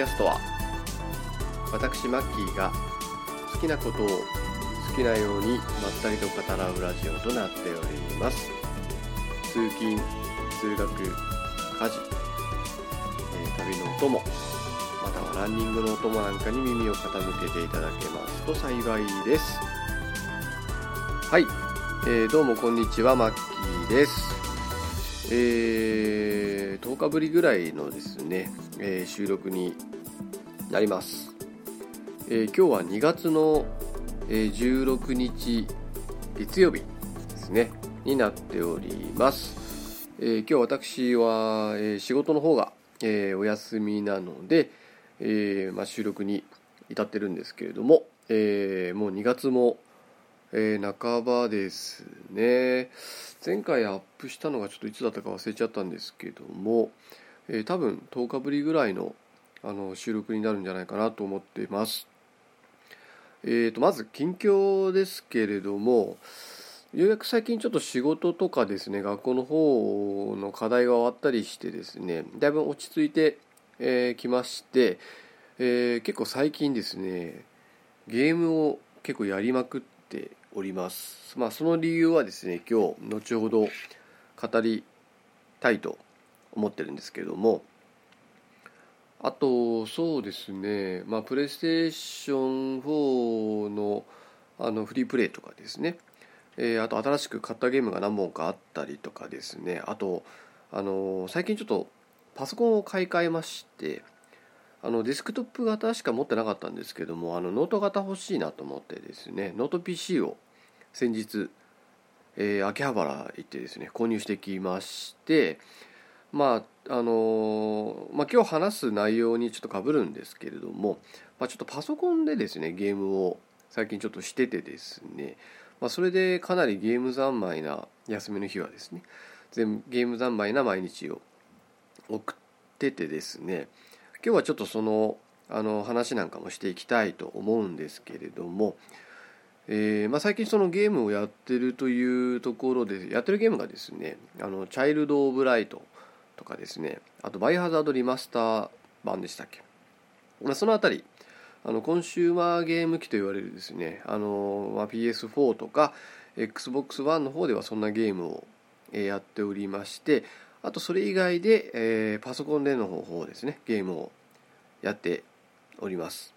キャストは私マッキーが好きなことを好きなようにまったりと語らうラジオとなっております。通勤通学家事、えー旅のお供またはランニングのお供なんかに耳を傾けていただけますと幸いです。はい、えーどうもこんにちはマッキーです。えー10日ぶりぐらいのですね、えー収録になります、えー今日は2月の、16日月曜日ですね。になっております、えー今日私は、えー仕事の方が、えーお休みなので、えまあ、収録に至ってるんですけれども、えもう2月も、え半ばですね。前回アップしたのがちょっといつだったか忘れちゃったんですけども、え多分10日ぶりぐらいのあの収録になるんじゃないかなと思っています。えー、とまず近況ですけれどもようやく最近ちょっと仕事とかですね学校の方の課題が終わったりしてですねだいぶ落ち着いてき、えーまして、えー結構最近ですねゲームを結構やりまくっておりますまあその理由はですね今日後ほど語りたいと思ってるんですけれどもあとそうですね。まあプレイステーション4のあのフリープレイとかですね、えーあと新しく買ったゲームが何本かあったりとかですね。あとあの最近ちょっとパソコンを買い替えましてあのデスクトップ型しか持ってなかったんですけどもあのノート型欲しいなと思ってですね。ノート PC を先日、えー秋葉原行ってですね購入してきまして。まああのまあ、今日話す内容にちょっとかぶるんですけれども、まあ、ちょっとパソコンでですねゲームを最近ちょっとしててですね、まあ、それでかなりゲーム三昧な休みの日はですね全ゲーム三昧な毎日を送っててですね今日はちょっとそのあの話なんかもしていきたいと思うんですけれども、えーまあ、最近そのゲームをやってるというところでやってるゲームがですね「あのチャイルド・オブ・ライト」とかですね。あと「バイオハザード・リマスター版」でしたっけ、まあ、そのあたりあのコンシューマーゲーム機と言われるですね。あの、まあ、PS4 とか XBOX One の方ではそんなゲームをやっておりましてあとそれ以外で、えーパソコンでの方法ですね。ゲームをやっております。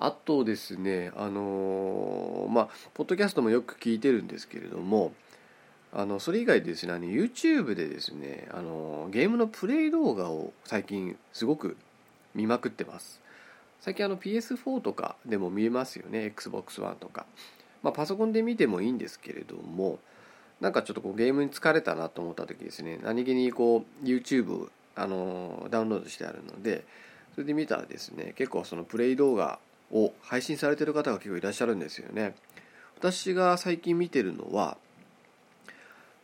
あとですねあのーまあポッドキャストもよく聞いてるんですけれどもあのそれ以外ですねあの YouTube でですねあのゲームのプレイ動画を最近すごく見まくってます。最近あの PS4 とかでも見えますよね XBOX One とか、まあ、パソコンで見てもいいんですけれどもなんかちょっとこうゲームに疲れたなと思った時ですね何気にこう YouTube あのダウンロードしてあるのでそれで見たらですね結構そのプレイ動画を配信されてる方が結構いらっしゃるんですよね。私が最近見てるのは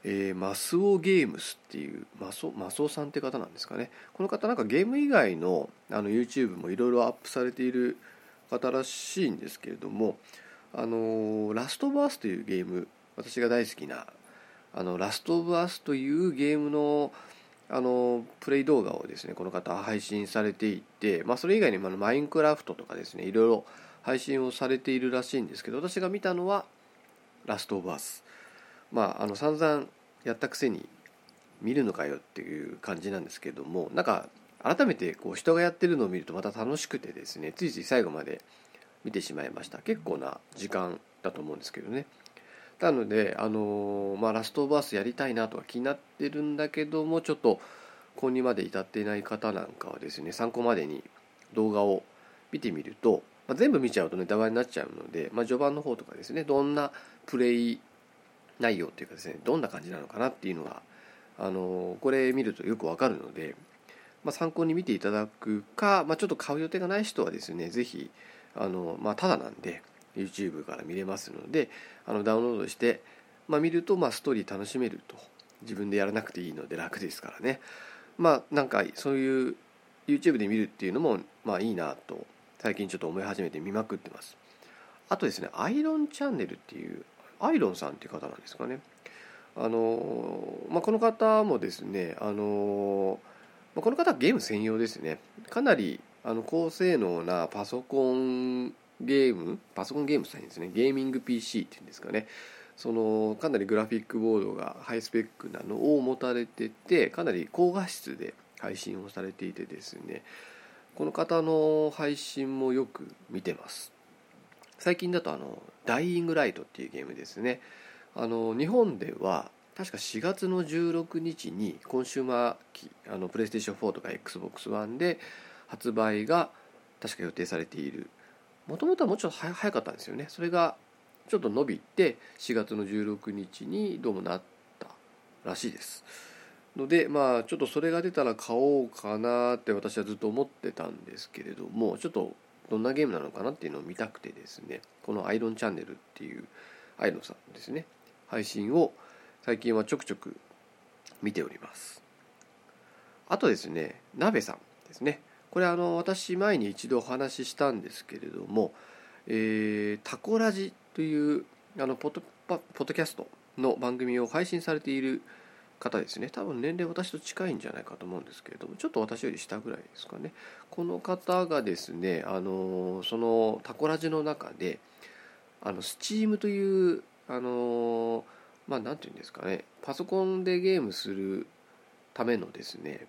えーマスオゲームスっていうマソマスオさんって方なんですかね。この方なんかゲーム以外のあの YouTube もいろいろアップされている方らしいんですけれどもあのラストバースというゲーム私が大好きなあのラストバースというゲームのあのプレイ動画をですねこの方配信されていて、まあ、それ以外にもあマインクラフトとかですねいろいろ配信をされているらしいんですけど私が見たのはラストバース。まああの散々やったくせに見るのかよっていう感じなんですけどもなんか改めてこう人がやってるのを見るとまた楽しくてですねついつい最後まで見てしまいました結構な時間だと思うんですけどね。なのであのまあ、ラストバースやりたいなとか気になってるんだけどもちょっと購入まで至っていない方なんかはですね参考までに動画を見てみると、まあ、全部見ちゃうとネタバレになっちゃうので、まあ、序盤の方とかですねどんなプレイ内容っていうかですねどんな感じなのかなっていうのがあのこれ見るとよくわかるので、まあ、参考に見ていただくか、まあ、ちょっと買う予定がない人はですねぜひあの、まあ、ただなんで YouTube から見れますのであのダウンロードして、まあ、見ると、まあ、ストーリー楽しめると。自分でやらなくていいので楽ですからね。まあなんかそういう YouTube で見るっていうのもまあいいなと最近ちょっと思い始めて見まくってます。あとですねアイロンチャンネルっていうアイロンさんっていう方なんですかね。あの、まあ、この方もですねあのまあ、この方はゲーム専用ですね。かなりあの高性能なパソコンゲームパソコンゲームしたいんですね。ゲーミング PC っていうんですかね。そのかなりグラフィックボードがハイスペックなのを持たれててかなり高画質で配信をされていてですね。この方の配信もよく見てます。最近だとあの「ダイイングライト」っていうゲームですね。あの日本では確か4月の16日にコンシューマー機あのプレイステーション4とか XBOX1 で発売が確か予定されている。もともとはもうちょっと早かったんですよね。それがちょっと伸びて4月の16日にどうもなったらしいです。のでまあちょっとそれが出たら買おうかなって私はずっと思ってたんですけれどもちょっとどんなゲームなのかなっていうのを見たくてですねこのアイロンチャンネルっていうアイロンさんですね配信を最近はちょくちょく見ております。あとですね鍋さんですね。これあの私前に一度お話ししたんですけれども、えー、タコラジというあのポッドポッドキャストの番組を配信されている方ですね。多分年齢私と近いんじゃないかと思うんですけれどもちょっと私より下ぐらいですかね。この方がですねあのそのタコラジの中であの Steam というあのまあ何て言うんですかね。パソコンでゲームするためのですね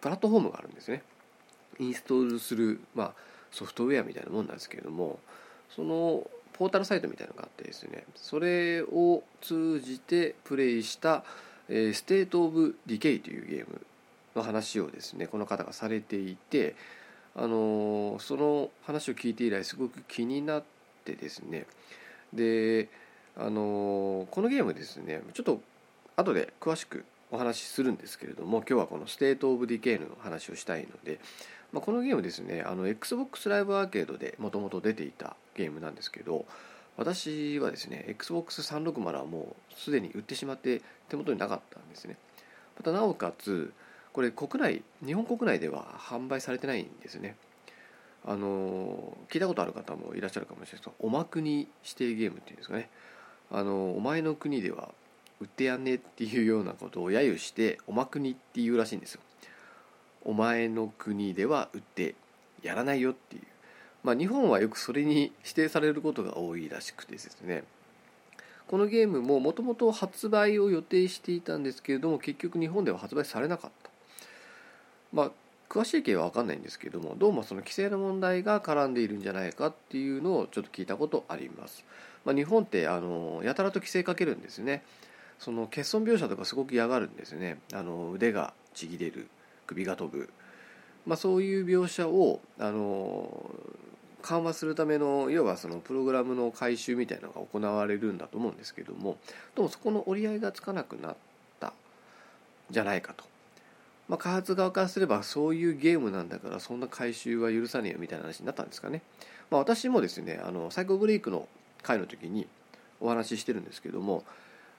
プラットフォームがあるんですね。インストールする、まあ、ソフトウェアみたいなもんなんですけれどもそのポータルサイトみたいなのがあってですねそれを通じてプレイした「えー、 State of Decay」というゲームの話をですねこの方がされていてあのー、その話を聞いて以来すごく気になってですね。であのー、このゲームですねちょっと後で詳しくお話しするんですけれども今日はこの「State of Decay」の話をしたいのでまあ、このゲームですねあの XBOX ライブアーケードでもともと出ていたゲームなんですけど私はですね XBOX360 はもうすでに売ってしまって手元になかったんですね。またなおかつこれ国内日本国内では販売されてないんですね。あの聞いたことある方もいらっしゃるかもしれないですけどおまくに指定ゲームっていうんですかね。あのお前の国では売ってやんねっていうようなことを揶揄しておまくにっていうらしいんですよ。お前の国では売ってやらないよっていう。まあ日本はよくそれに指定されることが多いらしくてですね。このゲームももともと発売を予定していたんですけれども結局日本では発売されなかった。まあ詳しい経緯は分かんないんですけれどもどうもその規制の問題が絡んでいるんじゃないかっていうのをちょっと聞いたことあります、まあ、日本ってあのやたらと規制かけるんですね。その欠損描写とかすごく嫌がるんですね。あの腕がちぎれる首が飛ぶ、まあ、そういう描写をあの緩和するための要はそのプログラムの回収みたいなのが行われるんだと思うんですけどもどうもそこの折り合いがつかなくなったじゃないかと。まあ、開発側からすればそういうゲームなんだからそんな回収は許さねえよみたいな話になったんですかね。まあ、私もですねあのサイコブレイクの回の時にお話ししてるんですけども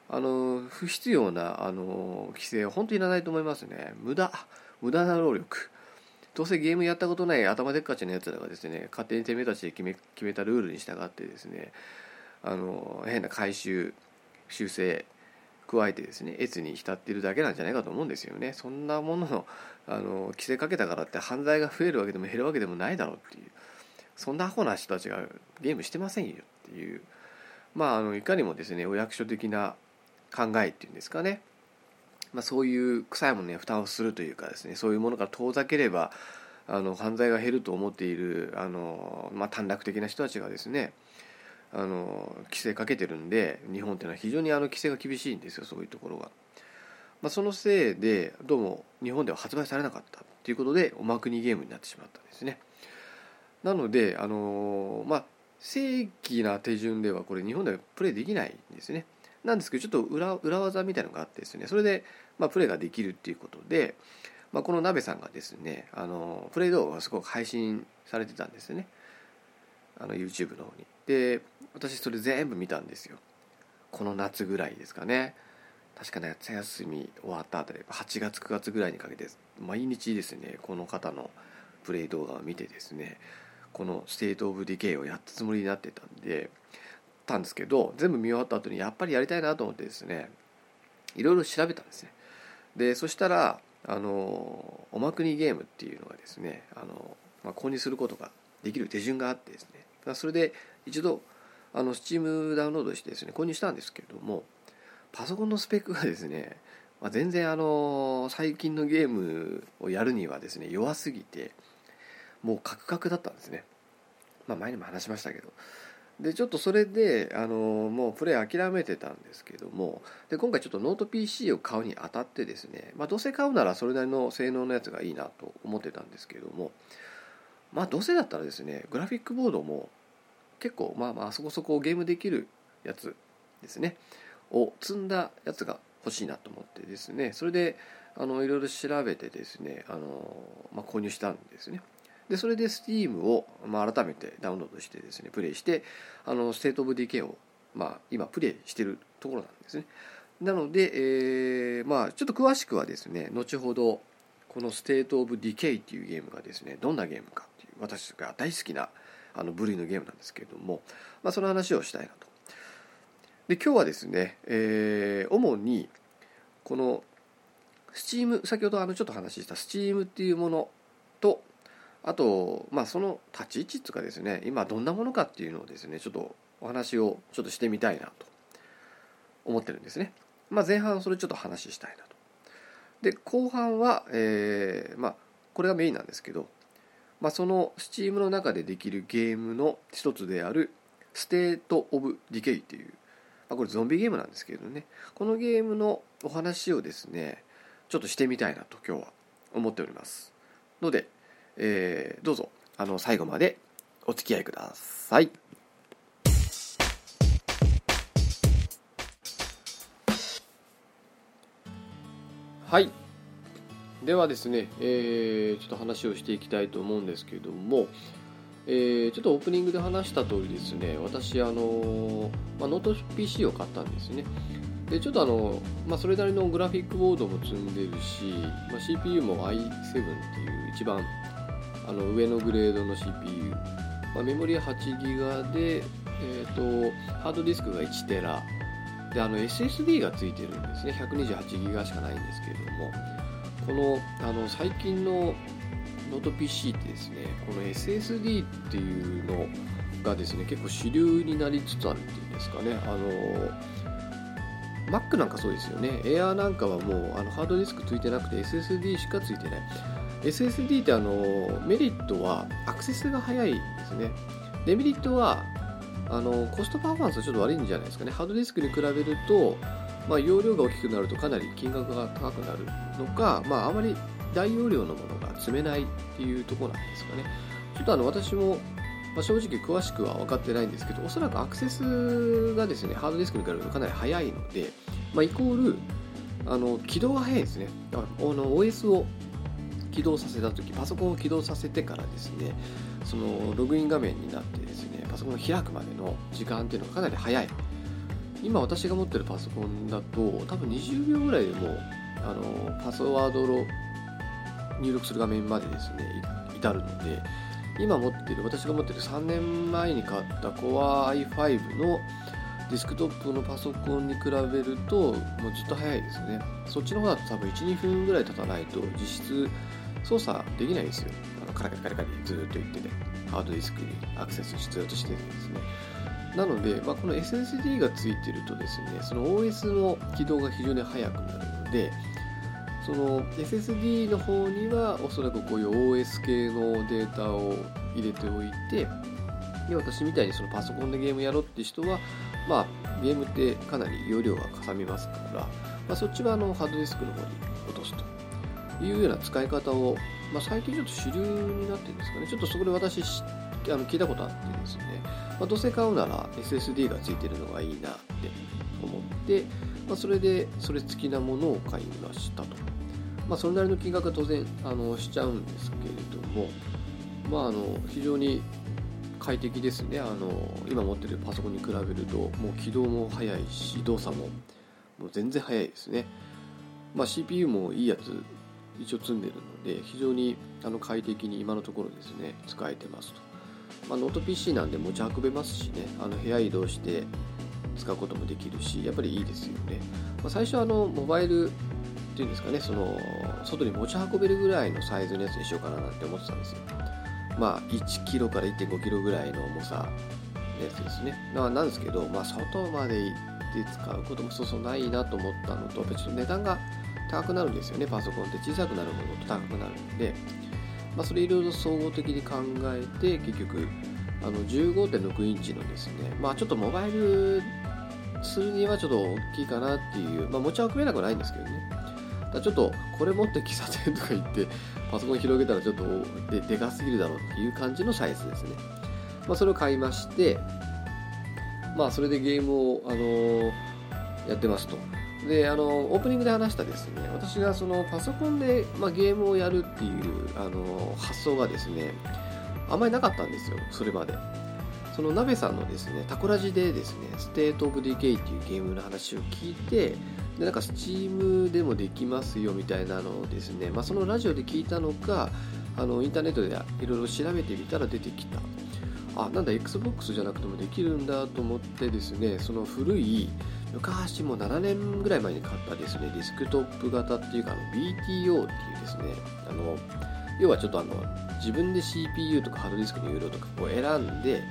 あの不必要なあの規制は本当にいらないと思いますね無駄無駄な労力どうせゲームやったことない頭でっかちなやつらがですね勝手にてめえたちで決め決めたルールに従ってですねあの変な回収修正加えてですね越に浸ってるだけなんじゃないかと思うんですよね。そんなもののあの規制かけたからって犯罪が増えるわけでも減るわけでもないだろうっていう。そんなアホな人たちがゲームしてませんよっていう。まああのいかにもですねお役所的な考えっていうんですかね。まあ、そういう臭いものに蓋をするというかですねそういうものから遠ざければあの犯罪が減ると思っているあの、まあ、短絡的な人たちがですねあの規制かけてるんで日本っていうのは非常にあの規制が厳しいんですよそういうところが。まあ、そのせいでどうも日本では発売されなかったということでおまくにゲームになってしまったんですね。なのであのまあ正規な手順ではこれ日本ではプレイできないんですね。なんですけどちょっと裏裏技みたいなのがあってですねそれで、まあ、プレイができるっていうことで、まあ、この鍋さんがですねあのプレイ動画がすごく配信されてたんですよね。あの YouTube の方に。で私それ全部見たんですよ。この夏ぐらいですかね。確かね夏休み終わったあたり8月9月ぐらいにかけて毎日ですねこの方のプレイ動画を見てですねこの State of Decay をやったつもりになってたんでたんですけど全部見終わった後にやっぱりやりたいなと思ってですねいろいろ調べたんですね。でそしたらあのおま国ゲームっていうのがですねあの、まあ、購入することができる手順があってですね。それで一度あの Steam ダウンロードしてですね購入したんですけれどもパソコンのスペックがですね、まあ、全然あの最近のゲームをやるにはですね弱すぎてもうカクカクだったんですね。まあ前にも話しましたけど。でちょっとそれであのもうプレイ諦めてたんですけどもで今回ちょっとノート PC を買うにあたってですね、まあ、どうせ買うならそれなりの性能のやつがいいなと思ってたんですけどもまあどうせだったらですねグラフィックボードも結構まあまあそこそこゲームできるやつですねを積んだやつが欲しいなと思ってですねそれであのいろいろ調べてですねあの、まあ、購入したんですね。でそれで Steam を、まあ、改めてダウンロードしてですねプレイしてあの State of Decay を、まあ、今プレイしてるところなんですね。なので、えー、まあちょっと詳しくはですね後ほどこの State of Decay っていうゲームがですねどんなゲームかっていう私が大好きなあの部類のゲームなんですけれども、まあ、その話をしたいなと。で今日はですね、えー、主にこの Steam 先ほどあのちょっと話した Steam っていうものあと、まあ、その立ち位置っていうかですね今どんなものかっていうのをですねちょっとお話をちょっとしてみたいなと思ってるんですね。まあ、前半それちょっと話したいなと。で後半は、えー、まあこれがメインなんですけど、まあ、その Steam の中でできるゲームの一つである State of Decay っていう、まあ、これゾンビゲームなんですけどねこのゲームのお話をですねちょっとしてみたいなと今日は思っておりますのでえー、どうぞあの最後までお付き合いください。はい。ではですね、えー、ちょっと話をしていきたいと思うんですけれども、えー、ちょっとオープニングで話した通りですね、私、あのまあ、ノート PC を買ったんですね。で、ちょっとあの、まあ、それなりのグラフィックボードも積んでるし、まあ、CPU も i7 っていう一番あの上のグレードの CPU、まあ、メモリは8ギガで、えーと、ハードディスクが1テラ。であの SSD がついてるんですね。128ギガしかないんですけれども。このあの最近のノート PC ってですねこの SSD っていうのがですね結構主流になりつつあるっていうんですかね。あの Mac なんかそうですよね。Air なんかはもうあのハードディスクついてなくて SSD しかついてない。SSD ってあのメリットはアクセスが早いですね。デメリットはあのコストパフォーマンスはちょっと悪いんじゃないですかね。ハードディスクに比べると、まあ、容量が大きくなるとかなり金額が高くなるのか、まあ、あまり大容量のものが積めないっていうところなんですかね。ちょっとあの私も、まあ、正直詳しくは分かってないんですけどおそらくアクセスがですねハードディスクに比べるとかなり速いので、まあ、イコールあの起動が早いですね。あの OS を起動させた時パソコンを起動させてからですねそのログイン画面になってですねパソコンを開くまでの時間っていうのがかなり早い。今私が持ってるパソコンだと多分20秒ぐらいでもあのパスワードを入力する画面までですね至るので今持ってる私が持ってる3年前に買った Core i5 のディスクトップのパソコンに比べるともうずっと早いですね。そっちの方だと多分12分ぐらい経たないと実質操作できないですよ。あのカラカラカラカラずっと言っててハードディスクにアクセス必要としてるんですね。なので、まあ、この SSD がついてるとですねその OS の起動が非常に速くなるのでその SSD の方にはおそらくこういう OS 系のデータを入れておいてで私みたいにそのパソコンでゲームやろうって人は、まあ、ゲームってかなり容量がかさみますから、まあ、そっちはあのハードディスクの方に落とすと。いうような使い方を、まあ、最近ちょっと主流になってるんですかね。ちょっとそこで私あの聞いたことあってですね、まあ、どうせ買うなら SSD が付いてるのがいいなって思って、まあ、それでそれ付きなものを買いましたと。まあ、それなりの金額は当然あのしちゃうんですけれども、まあ、あの非常に快適ですねあの今持ってるパソコンに比べるともう起動も早いし動作ももう全然早いですね、まあ、CPU もいいやつ一応積んでるので非常にあの快適に今のところですね使えてますと、まあ、ノート PC なんで持ち運べますしねあの部屋移動して使うこともできるしやっぱりいいですよね、まあ、最初はあのモバイルっていうんですかねその外に持ち運べるぐらいのサイズのやつにしようかななんて思ってたんですよ。まあ1キロから1 5キロぐらいの重さのやつですね。なんですけど、まあ、外まで行って使うこともそうそうないなと思ったのとやっぱちょっと値段が高くなるんですよねパソコンって。小さくなるものと高くなるんで、まあ、それいろいろ総合的に考えて結局あの15.6インチのですねまあちょっとモバイルするにはちょっと大きいかなっていう、まあ、持ち運べなくないんですけどね。だちょっとこれ持って喫茶店とか行ってパソコン広げたらちょっとででかすぎるだろうっていう感じのサイズですね、まあ、それを買いましてまあそれでゲームを、あのー、やってますと。であのオープニングで話したですね私がそのパソコンで、まあ、ゲームをやるっていうあの発想がですねあまりなかったんですよそれまで。その鍋さんのですねタコラジでですねステートオブディケイっていうゲームの話を聞いてでなんかスチームでもできますよみたいなのをですね、まあ、そのラジオで聞いたのかあのインターネットでいろいろ調べてみたら出てきた。あなんだ XBOX じゃなくてもできるんだと思ってですねその古い昔も7年ぐらい前に買ったですねディスクトップ型っていうかあの BTO っていうですねあの要はちょっとあの自分で CPU とかハードディスクの容量とかを選んで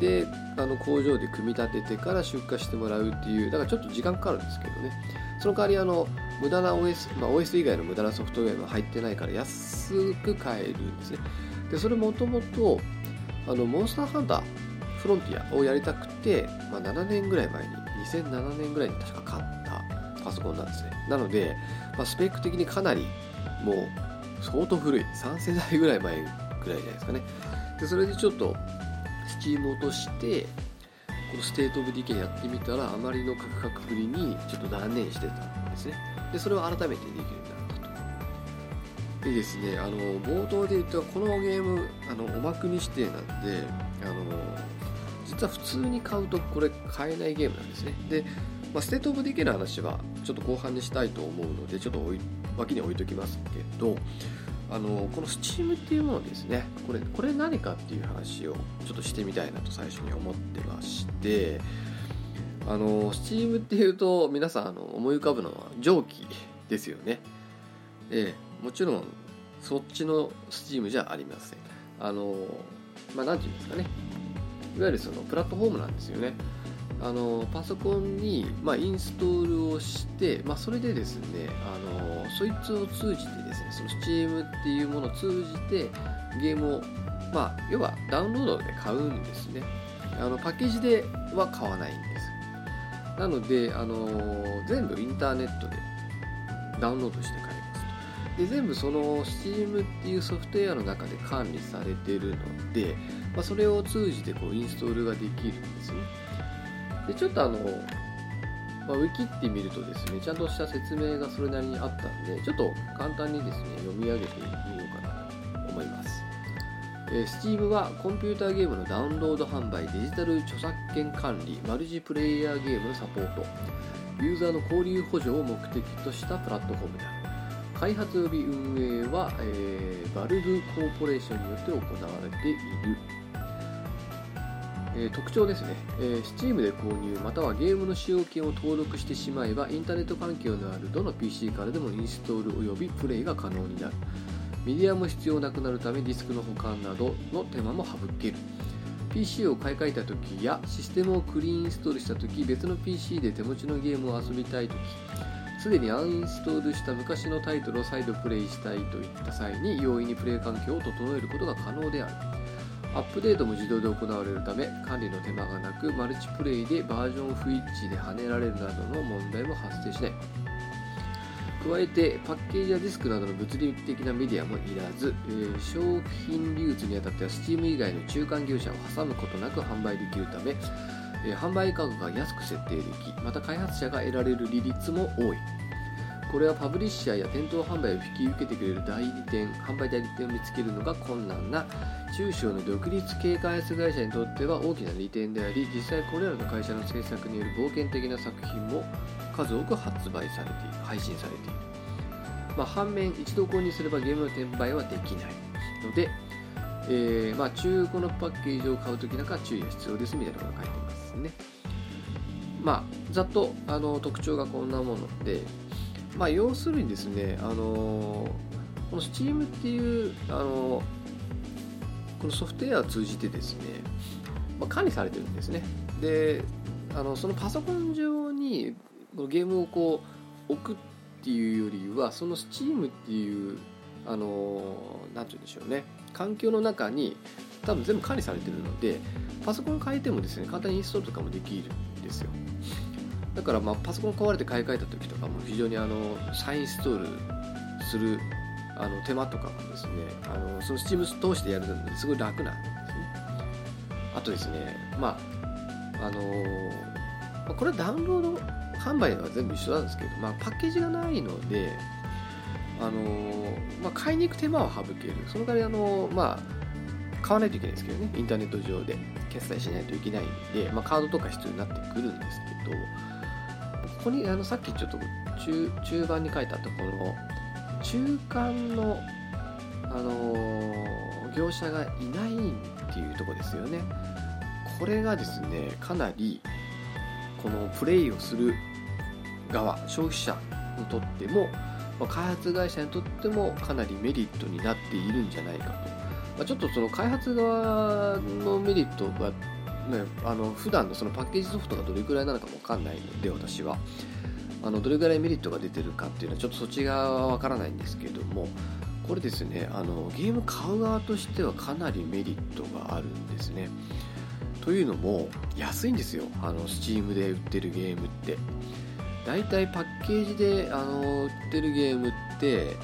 であの工場で組み立ててから出荷してもらうっていうだからちょっと時間かかるんですけどね。その代わりあの無駄な OS、まあ、OS 以外の無駄なソフトウェアが入ってないから安く買えるんですね。でそれもともとあのモンスターハンターフロンティアをやりたくて、まあ、7年ぐらい前に2007年ぐらいに確か買ったパソコンなんですね。なので、まあ、スペック的にかなりもう相当古い3世代ぐらい前ぐらいじゃないですかね。でそれでちょっとスチーム落としてこのステートオブディケイやってみたらあまりのカクカクぶりにちょっと断念してたんですね。でそれを改めてできるようになったと。でですねあの冒頭で言ったこのゲームあのおま国指定なんであの実は普通に買うとこれ買えないゲームなんですね。で、まあ、ステートオブディケの話はちょっと後半にしたいと思うのでちょっと脇に置いときますけどあのこの Steam っていうものですね。これこれ何かっていう話をちょっとしてみたいなと最初に思ってましてあの Steam っていうと皆さんあの思い浮かぶのは蒸気ですよね。ええもちろんそっちの Steam じゃありません。あのまあ何て言うんですかね。いわゆるそのプラットフォームなんですよね。あのパソコンに、まあ、インストールをして、まあ、それでですねあのそいつを通じてですねその Steam っていうものを通じてゲームを、まあ、要はダウンロードで買うんですね。あのパッケージでは買わないんです。なのであの全部インターネットでダウンロードして買いますで全部その Steam っていうソフトウェアの中で管理されてるので、まあ、それを通じてこうインストールができるんですね。でちょっとあの、まあ、ウィキってみるとですねちゃんとした説明がそれなりにあったんでちょっと簡単にですね読み上げてみようかなと思います、えー、Steam はコンピューターゲームのダウンロード販売デジタル著作権管理マルチプレイヤーゲームのサポートユーザーの交流補助を目的としたプラットフォームである開発及び運営は、えー、バルブコーポレーションによって行われている。え、特徴ですね、えー、Steam で購入またはゲームの使用権を登録してしまえばインターネット環境のあるどの PC からでもインストール及びプレイが可能になる。メディアも必要なくなるためディスクの保管などの手間も省ける。PC を買い替えた時やシステムをクリーンインストールした時別の PC で手持ちのゲームを遊びたい時すでにアンインストールした昔のタイトルを再度プレイしたいといった際に容易にプレイ環境を整えることが可能である。アップデートも自動で行われるため管理の手間がなくマルチプレイでバージョン不一致で跳ねられるなどの問題も発生しない。加えてパッケージやディスクなどの物理的なメディアもいらず、えー、商品流通にあたっては Steam 以外の中間業者を挟むことなく販売できるため、えー、販売価格が安く設定できまた開発者が得られる利率も多い。これはパブリッシャーや店頭販売を引き受けてくれる代理店販売代理店を見つけるのが困難な中小の独立系開発会社にとっては大きな利点であり実際これらの会社の制作による冒険的な作品も数多く発売されている配信されている、まあ、反面一度購入すればゲームの転売はできないので、えー、まあ、中古のパッケージを買うときなんか注意が必要ですみたいなことが書いてますね。まあざっとあの特徴がこんなものでまあ要するにですねあのこの Steam っていうあのこのソフトウェアを通じてですね、まあ、管理されてるんですね。であのそのパソコン上にこのゲームをこう置くっていうよりはその Steam っていうあの何て言うんでしょうね。環境の中に多分全部管理されてるのでパソコン変えてもですね簡単にインストールとかもできるんですよ。だからまパソコン壊れて買い替えた時とかも非常にあの再インストールするあの手間とかもですねあのその Steam 通してやるのですごい楽なんですね。あとですねまああのこれはダウンロード販売は全部一緒なんですけど、まあ、パッケージがないのであの、まあ、買いに行く手間は省ける。その代わりあの、まあ、買わないといけないですけどね。インターネット上で決済しないといけないんで、まあ、カードとか必要になってくるんですけどここにあのさっきちょっと中中盤に書いてあったこの中間の、あのー、業者がいないっていうとこですよね。これがですねかなりこのプレイをする側消費者にとっても、ま、開発会社にとってもかなりメリットになっているんじゃないかと、まあ、ちょっとその開発側のメリットがね、あの普段のそのパッケージソフトがどれくらいなのかも分かんないので私は。あのどれぐらいメリットが出てるかっていうのはちょっとそっち側は分からないんですけどもこれですねあのゲーム買う側としてはかなりメリットがあるんですね。というのも安いんですよ。あの Steam で売ってるゲームって。だいたいパッケージであの売ってるゲームって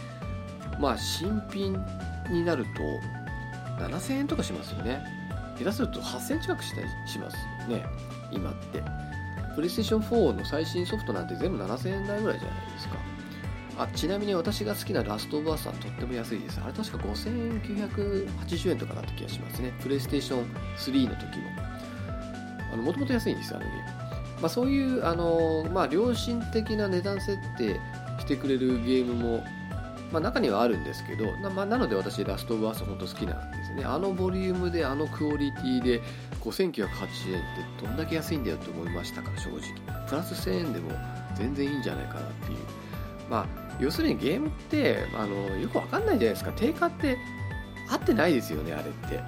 まあ新品になると7000円とかしますよね。下手すると8000円近くしたりしますよね。今って。プレイステーション4の最新ソフトなんて全部7000円台ぐらいじゃないですか。あちなみに私が好きなラストオブアスはとっても安いです。あれ確か5980円とかだった気がしますね。プレイステーション3の時ももともと安いんですよあのゲーム、まあ、そういうあの、まあ、良心的な値段設定してくれるゲームも、まあ、中にはあるんですけどな,、まあ、なので私ラストオブアス本当好きなんですね。あのボリュームであのクオリティで5980円ってどんだけ安いんだよと思いましたから正直。プラス1000円でも全然いいんじゃないかなっていう。まあ要するにゲームってあのよくわかんないじゃないですか。定価って合ってないですよねあれって。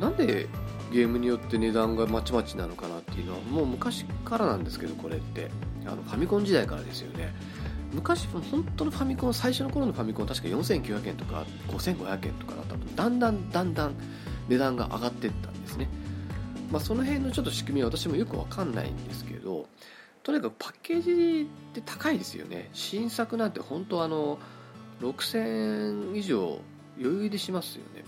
なんでゲームによって値段がまちまちなのかなっていうのはもう昔からなんですけどこれって。あのファミコン時代からですよね。昔本当のファミコン最初の頃のファミコン確か4900円とか5500円とかだったとだんだんだんだん値段が上がっていったんですね。まあその辺のちょっと仕組みは私もよくわかんないんですけどとにかくパッケージって高いですよね。新作なんて本当あの6000円以上余裕でしますよね。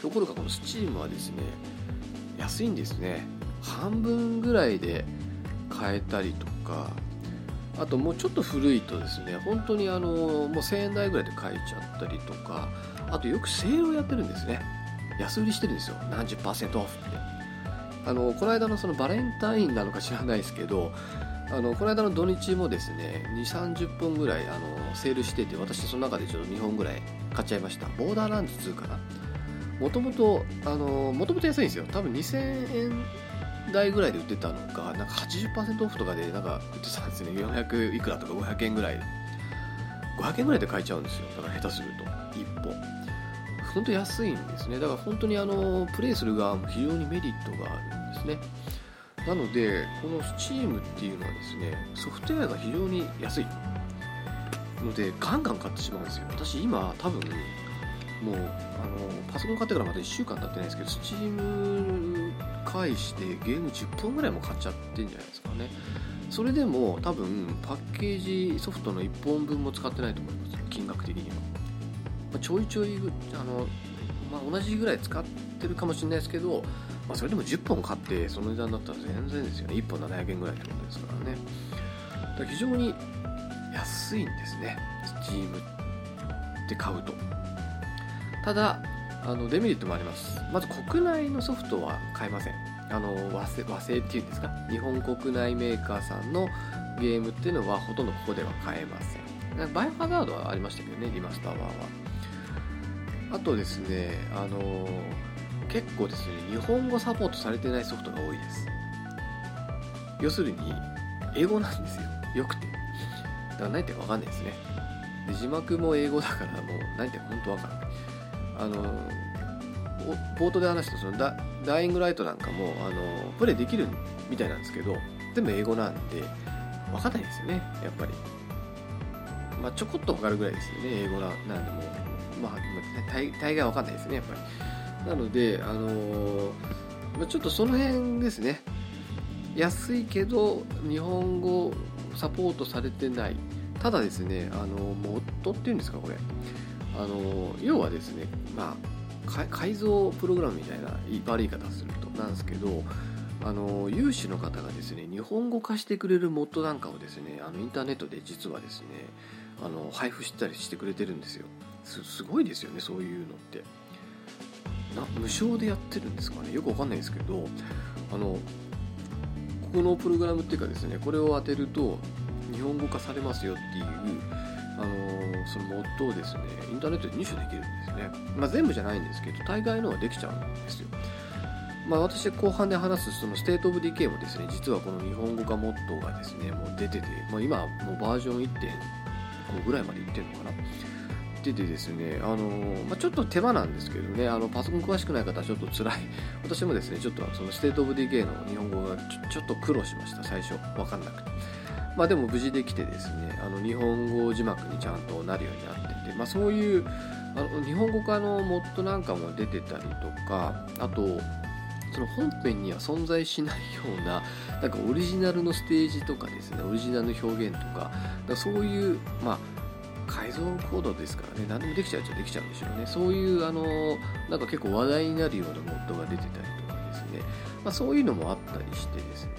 ところがこの Steam はですね安いんですね。半分ぐらいで買えたりとかあともうちょっと古いとですね本当にあのもう1000円台ぐらいで買えちゃったりとかあとよくセールをやってるんですね。安売りしてるんですよ。何十パーセントオフって。あのこの間のそのバレンタインなのか知らないですけどあのこの間の土日もですね2 3 0本ぐらいあのセールしてて私その中でちょっと2本ぐらい買っちゃいました。ボーダーランズ2かな。もともともともと安いんですよ。多分2000円台ぐらいで売ってたのがなんか80%オフとかでなんか売ってたんですね。400いくらとか500円ぐらい。500円ぐらいで買えちゃうんですよ。だから下手すると。1本。本当安いんですね。だから本当にあのプレイする側も非常にメリットがあるんですね。なのでこの Steam っていうのはですねソフトウェアが非常に安い。のでガンガン買ってしまうんですよ。私今多分もうあのパソコン買ってからまた1週間経ってないですけど Steam 返してゲーム10本ぐらいも買っちゃってんじゃないですかね。それでも多分パッケージソフトの1本分も使ってないと思います金額的には、まあ、ちょいちょいあの、まあ、同じぐらい使ってるかもしれないですけど、まあ、それでも10本買ってその値段だったら全然ですよね。1本700円ぐらいってことですからね。だから非常に安いんですね。Steam って買うと。ただあのデメリットもあります。まず国内のソフトは買えません。あの和製和製っていうんですか？日本国内メーカーさんのゲームっていうのはほとんどここでは買えません。バイオハザードはありましたけどねリマスター版は。あとですねあの結構ですね日本語サポートされてないソフトが多いです。要するに英語なんですよ。よくて。だから何言ってか分かんないですね。で字幕も英語だからもう何言ってか本当分かん。ないあの冒頭で話したそのダダイイングライトなんかもあのプレイできるみたいなんですけど全部英語なんで分かんないですよねやっぱり。まあちょこっと分かるぐらいですよね英語ななんでも。まあ大大概分かんないですねやっぱり。なのであのまあ、ちょっとその辺ですね。安いけど日本語サポートされてない。ただですねあのモッドっていうんですかこれあの要はですねまあ改造プログラムみたいな悪い言い方するとなんですけどあの有志の方がですね日本語化してくれるモッドなんかをですねあのインターネットで実はですねあの配布したりしてくれてるんですよ。すごいですよねそういうのって。な無償でやってるんですかね？よくわかんないですけどあのここのプログラムっていうかですねこれを当てると日本語化されますよっていうあのそのモッドをですねインターネットで入手できるんですね、まあ、全部じゃないんですけど大概のはできちゃうんですよまあ、私後半で話すそのステートオブディケイもですね実はこの日本語化モッドがですねもう出てて、まあ、今もうバージョン1.5ぐらいまでいってるのかな出てですね、あのまあ、ちょっと手間なんですけどね、あのパソコン詳しくない方はちょっと辛い。私もですね、ちょっとそのステートオブディケイの日本語がちょっと苦労しました、最初。わかんなくて。まあでも無事できてですね、あの日本語字幕にちゃんとなるようになってて、まあそういうあの日本語化のモッドなんかも出てたりとか、あと、その本編には存在しないような、なんかオリジナルのステージとかですね、オリジナルの表現とか、かそういう、まあ、改造コードですからね、何でもできちゃうっちゃできちゃうんでしょうね。そういう、あの、なんか結構話題になるようなモッドが出てたりとかですね、まあそういうのもあったりしてですね、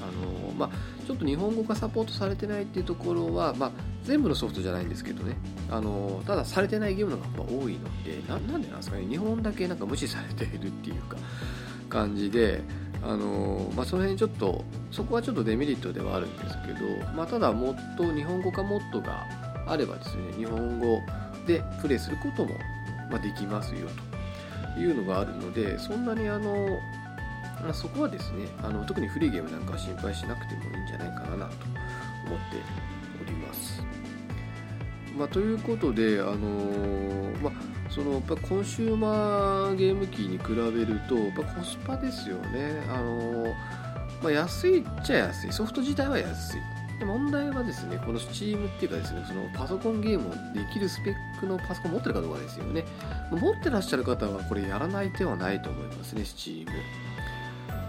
あのまあ、ちょっと日本語がサポートされてないっていうところは、まあ、全部のソフトじゃないんですけどね。あのただされてないゲームの方が多いのでななんでなんですかね。日本だけなんか無視されているっていうか感じであの、まあ、その辺ちょっとそこはちょっとデメリットではあるんですけど、まあ、ただもっと日本語化モッドがあればですね日本語でプレイすることも、ま、できますよというのがあるのでそんなにあのまあ、そこはですねあの特にフリーゲームなんかは心配しなくてもいいんじゃないかなと思っております。まあ、ということで、あのー、まあ、そのやっぱコンシューマーゲーム機に比べるとやっぱコスパですよね、あのー、まあ、安いっちゃ安い。ソフト自体は安い。問題はですねこの Steam っていうかですねそのパソコンゲームをできるスペックのパソコン持ってるかどうかですよね。持ってらっしゃる方はこれやらない手はないと思いますね Steam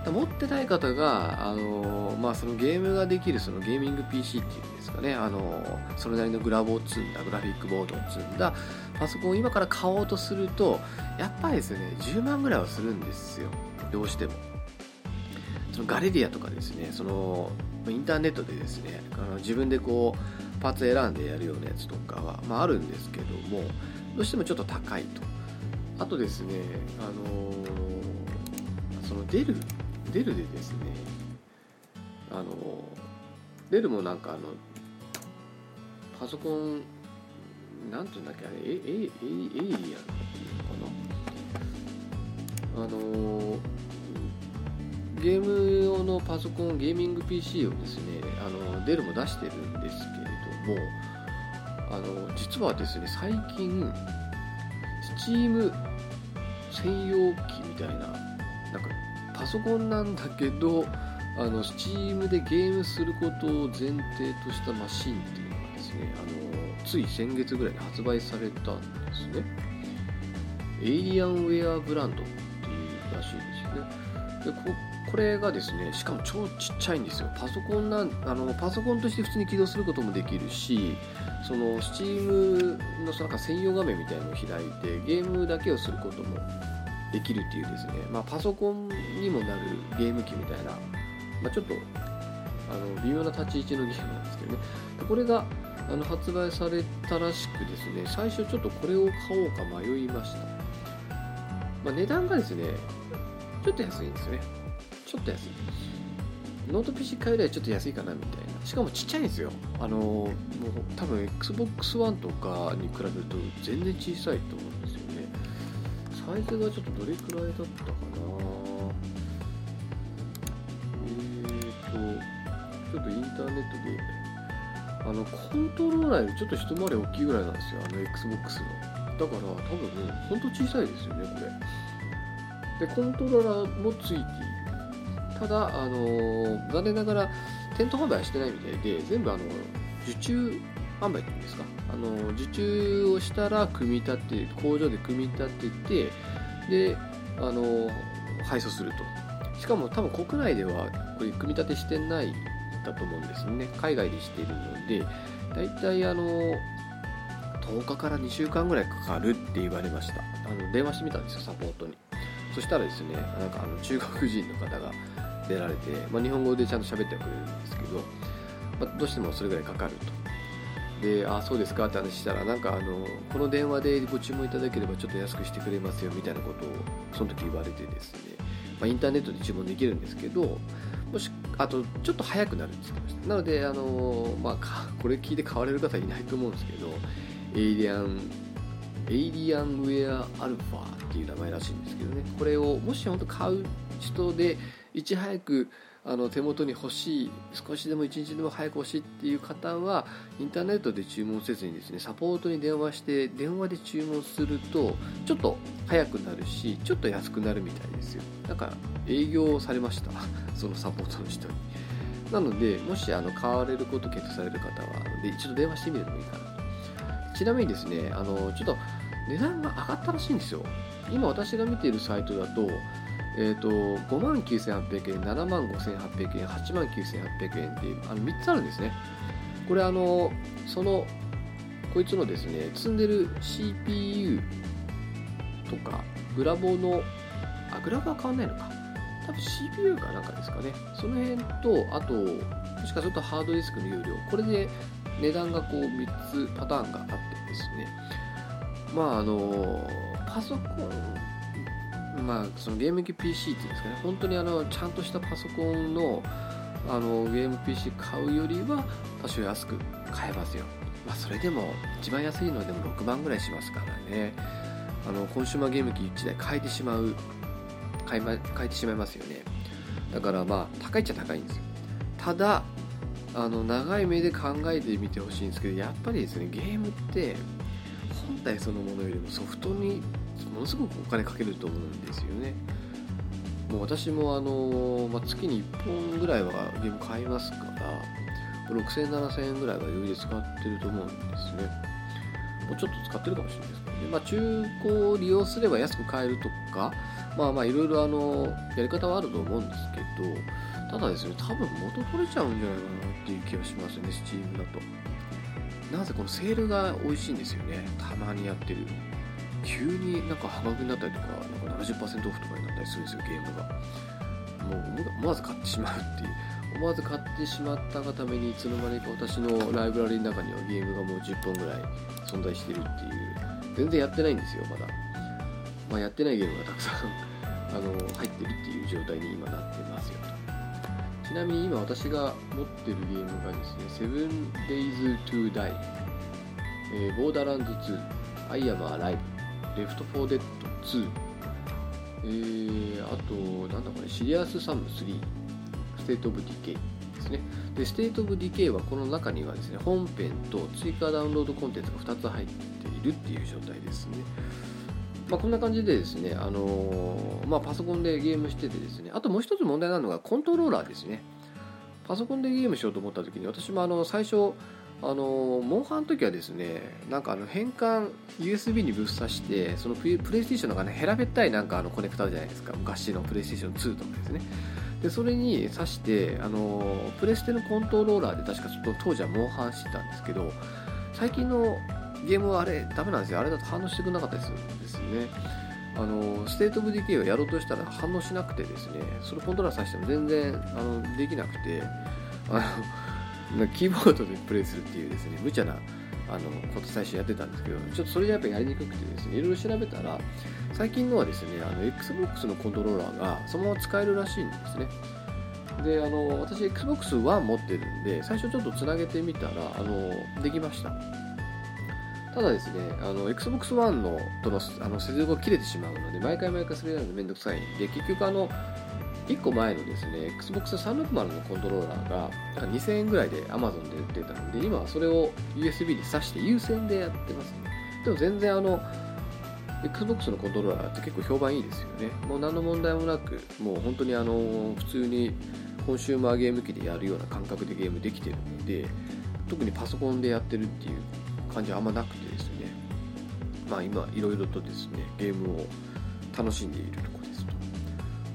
持ってない方が、あのまあ、そのゲームができるそのゲーミング PC っていうんですかね、あのそれなりのグラボを積んだグラフィックボードを積んだパソコンを今から買おうとするとやっぱりですね10万ぐらいはするんですよ。どうしても。そのガレディアとかですねそのインターネットでですねあの自分でこうパーツ選んでやるようなやつとかは、まあ、あるんですけどもどうしてもちょっと高いと。あとですねあのその出るデルでですねあのデルもなんかあのパソコンなんていうんだっけあれエエエエイリアンっていうのかな？あのゲーム用のパソコンゲーミング PC をですねあのデルも出してるんですけれどもあの実はですね最近 Steam 専用機みたいなパソコンなんだけどあの Steam でゲームすることを前提としたマシンっていうのがですねあのつい先月ぐらいに発売されたんですね。エイリアンウェアブランドっていうらしいですよね。でこれがですねしかも超ちっちゃいんですよ。パソコンなあのパソコンとして普通に起動することもできるしその Steam のそのなんか専用画面みたいなのを開いてゲームだけをすることもできるっていうですね、まあ、パソコンにもなるゲーム機みたいな、まあ、ちょっとあの微妙な立ち位置のゲームなんですけどね。これがあの発売されたらしくですね最初ちょっとこれを買おうか迷いました、まあ、値段がですねちょっと安いんですよね。ちょっと安い。ノート PC 買うよりはちょっと安いかなみたいな。しかもちっちゃいんですよ。あのもう多分 XBOX One とかに比べると全然小さいと思サイズがちょっとどれくらいだったかな。えーとちょっとインターネットであのコントローラーよりちょっと一回り大きいぐらいなんですよあの XBOX の。だから多分本当小さいですよねこれ。でコントローラーもついている。ただあの残念ながら店頭販売はしてないみたいで全部あの受注販売っていうんですか？あの受注をしたら組み立て工場で組み立ててであの配送すると。しかも多分国内ではこれ組み立てしてないだと思うんですね。海外でしているので。だいたいあの10日から2週間ぐらいかかるって言われました。あの電話してみたんですよサポートに。そしたらですねなんかあの中国人の方が出られて、まあ、日本語でちゃんと喋ってはくれるんですけど、まあ、どうしてもそれぐらいかかると。で、あ、そうですかって話したら、なんかあの、この電話でご注文いただければちょっと安くしてくれますよみたいなことを、その時言われてですね、まあ、インターネットで注文できるんですけど、もし、あと、ちょっと早くなるって言ってました。なので、あの、まあ、これ聞いて買われる方いないと思うんですけど、エイリアン、エイリアンウェアアルファっていう名前らしいんですけどね、これをもし本当買う人で、いち早くあの手元に欲しい少しでも1日でも早く欲しいっていう方はインターネットで注文せずにですねサポートに電話して電話で注文するとちょっと早くなるしちょっと安くなるみたいですよ。だから営業されました。そのサポートの人に。なのでもしあの買われること検討される方はで一度電話してみるのもいいかなと。ちなみにですねあのちょっと値段が上がったらしいんですよ。今私が見ているサイトだとえーと、5万9800円、7万5800円、8万9800円っていうあの3つあるんですね。これあの、その、こいつのですね、積んでる CPU とか、グラボの、あ、グラボは変わんないのか。多分 CPU かなんかですかね。その辺と、あと、もしかするとハードディスクの容量、これで値段がこう3つパターンがあってですね。まああの、パソコンまあ、そのゲーム機 PC っていうんですかね。本当にあのちゃんとしたパソコンのあのゲーム PC 買うよりは多少安く買えますよ、まあ、それでも一番安いのはでも6万ぐらいしますからね。あのコンシューマーゲーム機1台買えてしまう買い、ま、買えてしまいますよね。だからまあ高いっちゃ高いんですよ。ただあの長い目で考えてみてほしいんですけどやっぱりですねゲームって本体そのものよりもソフトにものすごくお金かけると思うんですよね。もう私もあの、まあ、月に1本ぐらいはゲーム買いますから6000、7000円ぐらいは余裕で使ってると思うんですね。もうちょっと使ってるかもしれないですけどね、まあ、中古を利用すれば安く買えるとかまあまあいろいろあのやり方はあると思うんですけどただですね多分元取れちゃうんじゃないかなっていう気がしますね Steam だと。なぜこのセールが美味しいんですよね。たまにやってる。急になんか半額になったりとかなんか70%オフとかになったりするんですよゲームが。もう思わず買ってしまうっていう。思わず買ってしまったがためにいつの間にか私のライブラリーの中にはゲームがもう10本ぐらい存在してるっていう。全然やってないんですよまだ、まあ、やってないゲームがたくさん あの入ってるっていう状態に今なってますよと。ちなみに今私が持ってるゲームがですね 7days to die、えー、ボーダーランズ2 I am alive レフト4デッド2、えー、あと、なんだこれ、シリアスサム3、ステートオブディケイですね。で、ステートオブディケイはこの中にはですね、本編と追加ダウンロードコンテンツが2つ入っているっていう状態ですね。まあ、こんな感じでですね、あのー、まあ、パソコンでゲームしててですね、あともう一つ問題なのがコントローラーですね。パソコンでゲームしようと思った時に、私もあの最初、あのモンハンの時はですねなんかあの変換 USB にぶっ刺してそのプレイステーションのがね平べったいなんかあのコネクタじゃないですか。昔のプレイステーション2とかですね。でそれに挿してあのプレステのコントローラーで確かちょっと当時はモンハンしてたんですけど最近のゲームはあれダメなんですよ。あれだと反応してくれなかったりするんですよね。あのステートオブディケイをやろうとしたら反応しなくてですねそれコントローラー挿しても全然あのできなくてあのキーボードでプレイするっていうですね無茶なあのこと最初やってたんですけどちょっとそれじゃやっぱやりにくくてですねいろいろ調べたら最近のはですねあの XBOX のコントローラーがそのまま使えるらしいんですね。であの私 XBOX1 持ってるんで最初ちょっとつなげてみたらあのできました。ただですねあの XBOX1 のとのあの接続が切れてしまうので毎回毎回それやるのめんどくさいんで結局あの1個前のですね XBOX360 のコントローラーが2000円ぐらいで Amazon で売ってたんで今はそれを USB に挿して有線でやってますね。でも全然あの Xbox のコントローラーって結構評判いいですよね。もう何の問題もなくもう本当にあの普通にコンシューマーゲーム機でやるような感覚でゲームできてるので特にパソコンでやってるっていう感じはあんまなくてですね。まあ今いろいろとですねゲームを楽しんでいるところ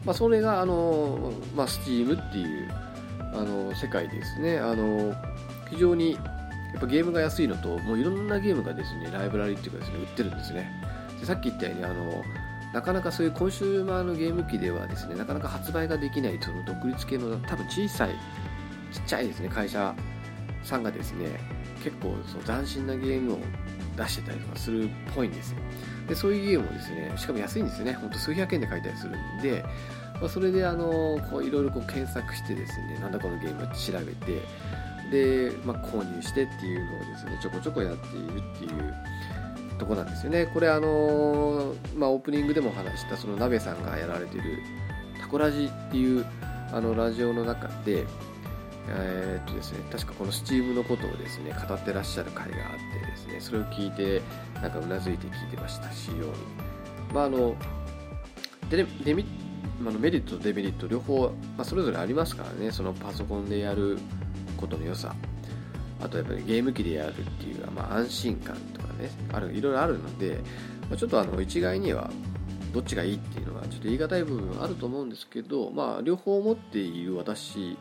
まあそれがあのまあ Steam っていうあの世界ですね。あの非常にやっぱゲームが安いのともういろんなゲームがですねライブラリっていうかですね売ってるんですね。でさっき言ったようにあのなかなかそういうコンシューマーのゲーム機ではですねなかなか発売ができないその独立系の多分小さいちっちゃいですね会社さんがですね結構その斬新なゲームを出してたりとかするっぽいんですよ。でそういうゲームをですねしかも安いんですよね。ほんと数百円で買えたりするんで、まあ、それであのこういろいろこう検索してですねなんだこのゲームって調べてで、まあ、購入してっていうのをですねちょこちょこやっているっていうとこなんですよね。これあのまあ、オープニングでも話したその鍋さんがやられてるタコラジっていうあのラジオの中でえー、っとですね、確かこの Steam のことをですね語ってらっしゃる回があってですねそれを聞いてなんかうなずいて聞いてましたしようにまああのデデミあのメリットとデメリット両方、まあ、それぞれありますからねそのパソコンでやることの良さ。あとやっぱりゲーム機でやるっていう、まあ、安心感とかねあるいろいろあるので、まあ、ちょっとあの一概にはどっちがいいっていうのはちょっと言い難い部分あると思うんですけど、まあ、両方持っている私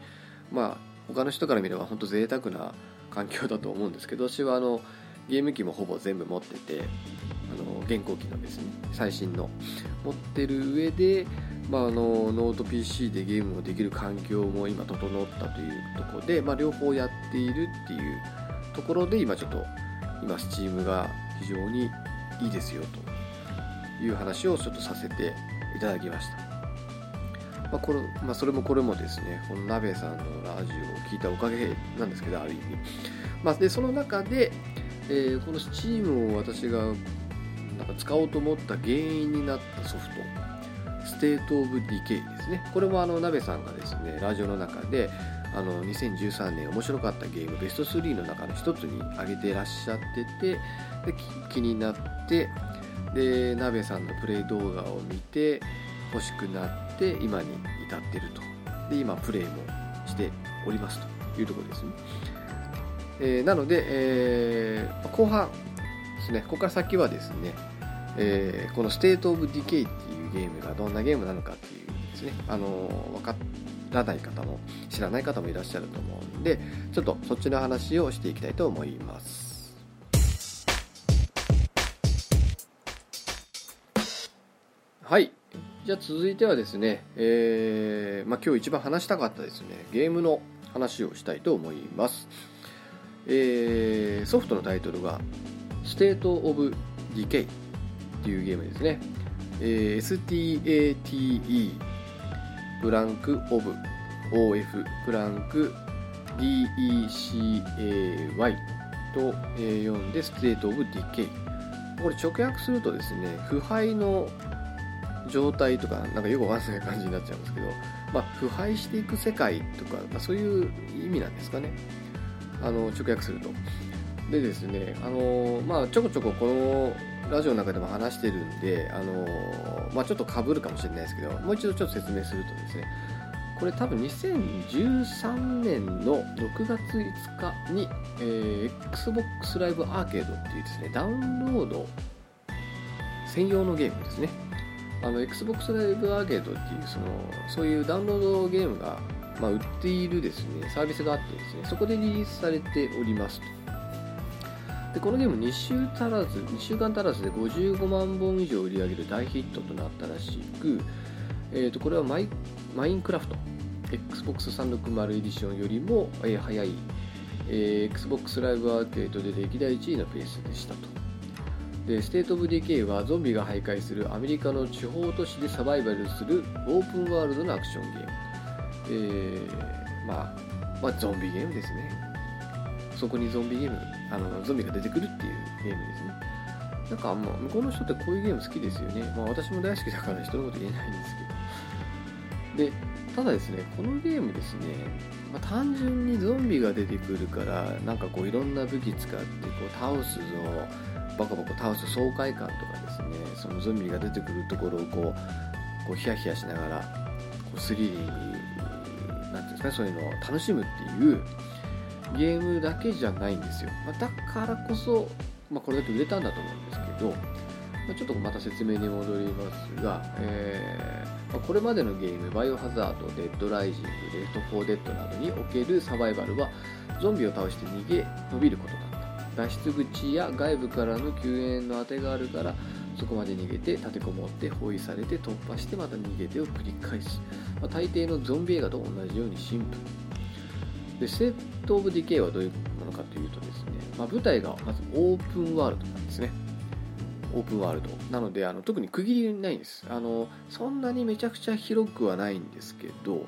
まあ他の人から見れば本当贅沢な環境だと思うんですけど私はあのゲーム機もほぼ全部持っててあの現行機のですね最新の持ってる上で、まあ、あのノート PC でゲームをできる環境も今整ったというところで、まあ、両方やっているっていうところで今ちょっと今 Steam が非常にいいですよという話をちょっとさせていただきました。まあこれまあ、それもこれもですね、この鍋さんのラジオを聞いたおかげなんですけど、ある意味。まあ、でその中で、えー、この Steam を私がなんか使おうと思った原因になったソフト、ステート・オブ・ディケイですね。これもあの鍋さんがですね、ラジオの中で、あの2013年面白かったゲームベスト3の中の一つに挙げてらっしゃっててで気になってで鍋さんのプレイ動画を見て欲しくなって今に至ってると。で今プレイもしておりますというところですね、えー、なので、えー、後半ですね。ここから先はですね、えー、このステートオブディケイっていうゲームがどんなゲームなのかっていうですね。あの分からない方も知らない方もいらっしゃると思うんでちょっとそっちの話をしていきたいと思います。はい。じゃあ続いてはですね、えーまあ、今日一番話したかったですねゲームの話をしたいと思います、えー、ソフトのタイトルが「State of Decay」っていうゲームですね、えー、STATE ブランクオブ OF ブランク DECAY と、読んで State of Decay これ直訳するとですね腐敗の状態とかなんかよくわかんない感じになっちゃうんですけど、まあ、腐敗していく世界とか、まあ、そういう意味なんですかね。あの直訳すると。でですねあの、まあ、ちょこちょここのラジオの中でも話してるんであの、まあ、ちょっとかぶるかもしれないですけどもう一度ちょっと説明するとですねこれ多分2013年の6月5日に、えー、Xbox Live Arcade っていうですねダウンロード専用のゲームですね。あの Xbox Live Arcade っていうそのそういうダウンロードゲームが、まあ、売っているですねサービスがあってですねそこでリリースされておりますと。でこのゲーム2週足らず2週間足らずで55万本以上売り上げる大ヒットとなったらしく、えー、とこれはマイマインクラフト Xbox360 エディションよりも、え早い、えー、Xbox Live Arcade で歴代1位のペースでしたと。でステート・オブ・ディケイはゾンビが徘徊するアメリカの地方都市でサバイバルするオープンワールドのアクションゲーム、えー、まあ、まあ、ゾンビゲームですね。そこにゾンビゲームあのゾンビが出てくるっていうゲームですね。なんかあんま向こうの人ってこういうゲーム好きですよね。まあ私も大好きだから人のこと言えないんですけど。でただですねこのゲームですね、まあ、単純にゾンビが出てくるからなんかこういろんな武器使ってこう倒すぞバカバカ倒す爽快感とかですねそのゾンビが出てくるところをこうこうヒヤヒヤしながらこうスリリングなんていうんですかねそういうのを楽しむっていうゲームだけじゃないんですよ、まあ、だからこそ、まあ、これだけ売れたんだと思うんですけど、まあ、ちょっとまた説明に戻りますが、えーま、これまでのゲームバイオハザードデッドライジングレフト・フォー・デッドなどにおけるサバイバルはゾンビを倒して逃げ延びること。脱出口や外部からの救援の当てがあるからそこまで逃げて立てこもって包囲されて突破してまた逃げてを繰り返す、まあ、大抵のゾンビ映画と同じようにシンプル。でセット・オブ・ディケイはどういうものかというとですね、まあ、舞台がまずオープンワールドなんですね。オープンワールド。なのであの特に区切りないんです。あのそんなにめちゃくちゃ広くはないんですけど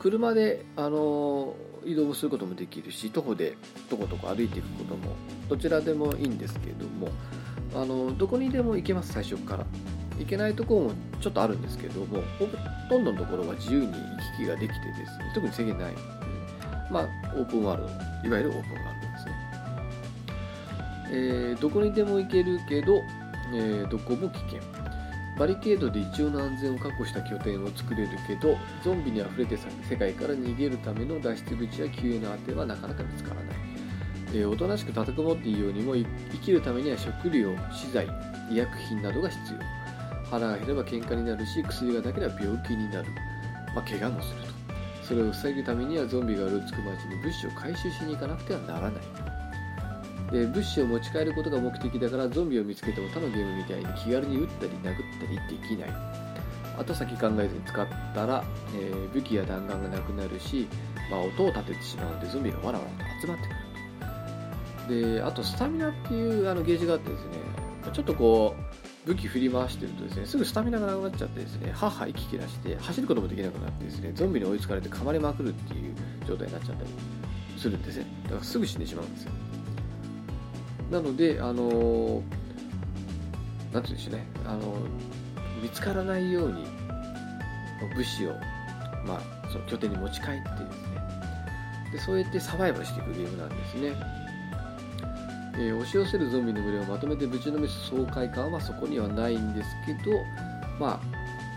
車であの移動することもできるし徒歩でとことこ歩いていくこともどちらでもいいんですけどもあのどこにでも行けます最初から。行けないところもちょっとあるんですけどもほとんどのところは自由に行き来ができてですね特に制限ないので、まあオープンワールドいわゆるオープンワールドですね、えー、どこにでも行けるけど、えー、どこも危険。バリケードで一応の安全を確保した拠点を作れるけどゾンビにあふれて世界から逃げるための脱出口や救援の当てはなかなか見つからない。えー、おとなしく立てこもっていいようにも生きるためには食料資材医薬品などが必要。腹が減れば喧嘩になるし薬がなければ病気になる、まあ、怪我もすると。それを防ぐためにはゾンビがうろつく街に物資を回収しに行かなくてはならない。で物資を持ち帰ることが目的だからゾンビを見つけても他のゲームみたいに気軽に撃ったり殴ったりできない。後先考えずに使ったら、えー、武器や弾丸がなくなるし、まあ、音を立ててしまうのでゾンビがわらわらと集まってくる。とであとスタミナっていうあのゲージがあってですねちょっとこう武器振り回してるとですねすぐスタミナがなくなっちゃってですねはは息切らして走ることもできなくなってですねゾンビに追いつかれて噛まれまくるっていう状態になっちゃったりするんですね。だからすぐ死んでしまうんですよ。なのであのなんていうんでしょうねあの見つからないように物資を、まあ、その拠点に持ち帰ってですね。でそうやってサバイバルしていくゲームなんですね。えー、押し寄せるゾンビの群れをまとめてぶちのめす爽快感はそこにはないんですけど、ま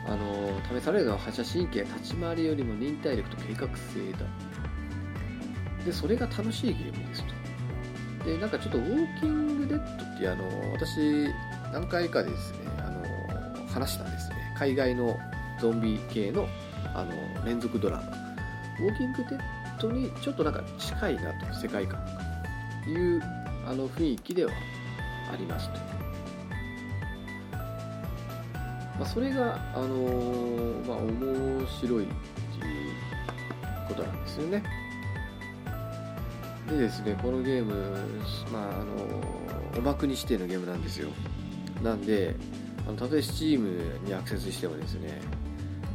あ、あの、試されるのは反射神経立ち回りよりも忍耐力と計画性だ。でそれが楽しいゲームですと。でなんかちょっとウォーキングデッドってあの、私何回かですね、あの話したんですね海外のゾンビ系のあの連続ドラマウォーキングデッドにちょっとなんか近いなと世界観というあの雰囲気ではありますと。まあ、それが、あの、まあ、面白いっていうことなんですよね。でですね、このゲーム、まあ、あの、おまくにしてのゲームなんですよ。なんで、あのたとえ Steam にアクセスしてもですね、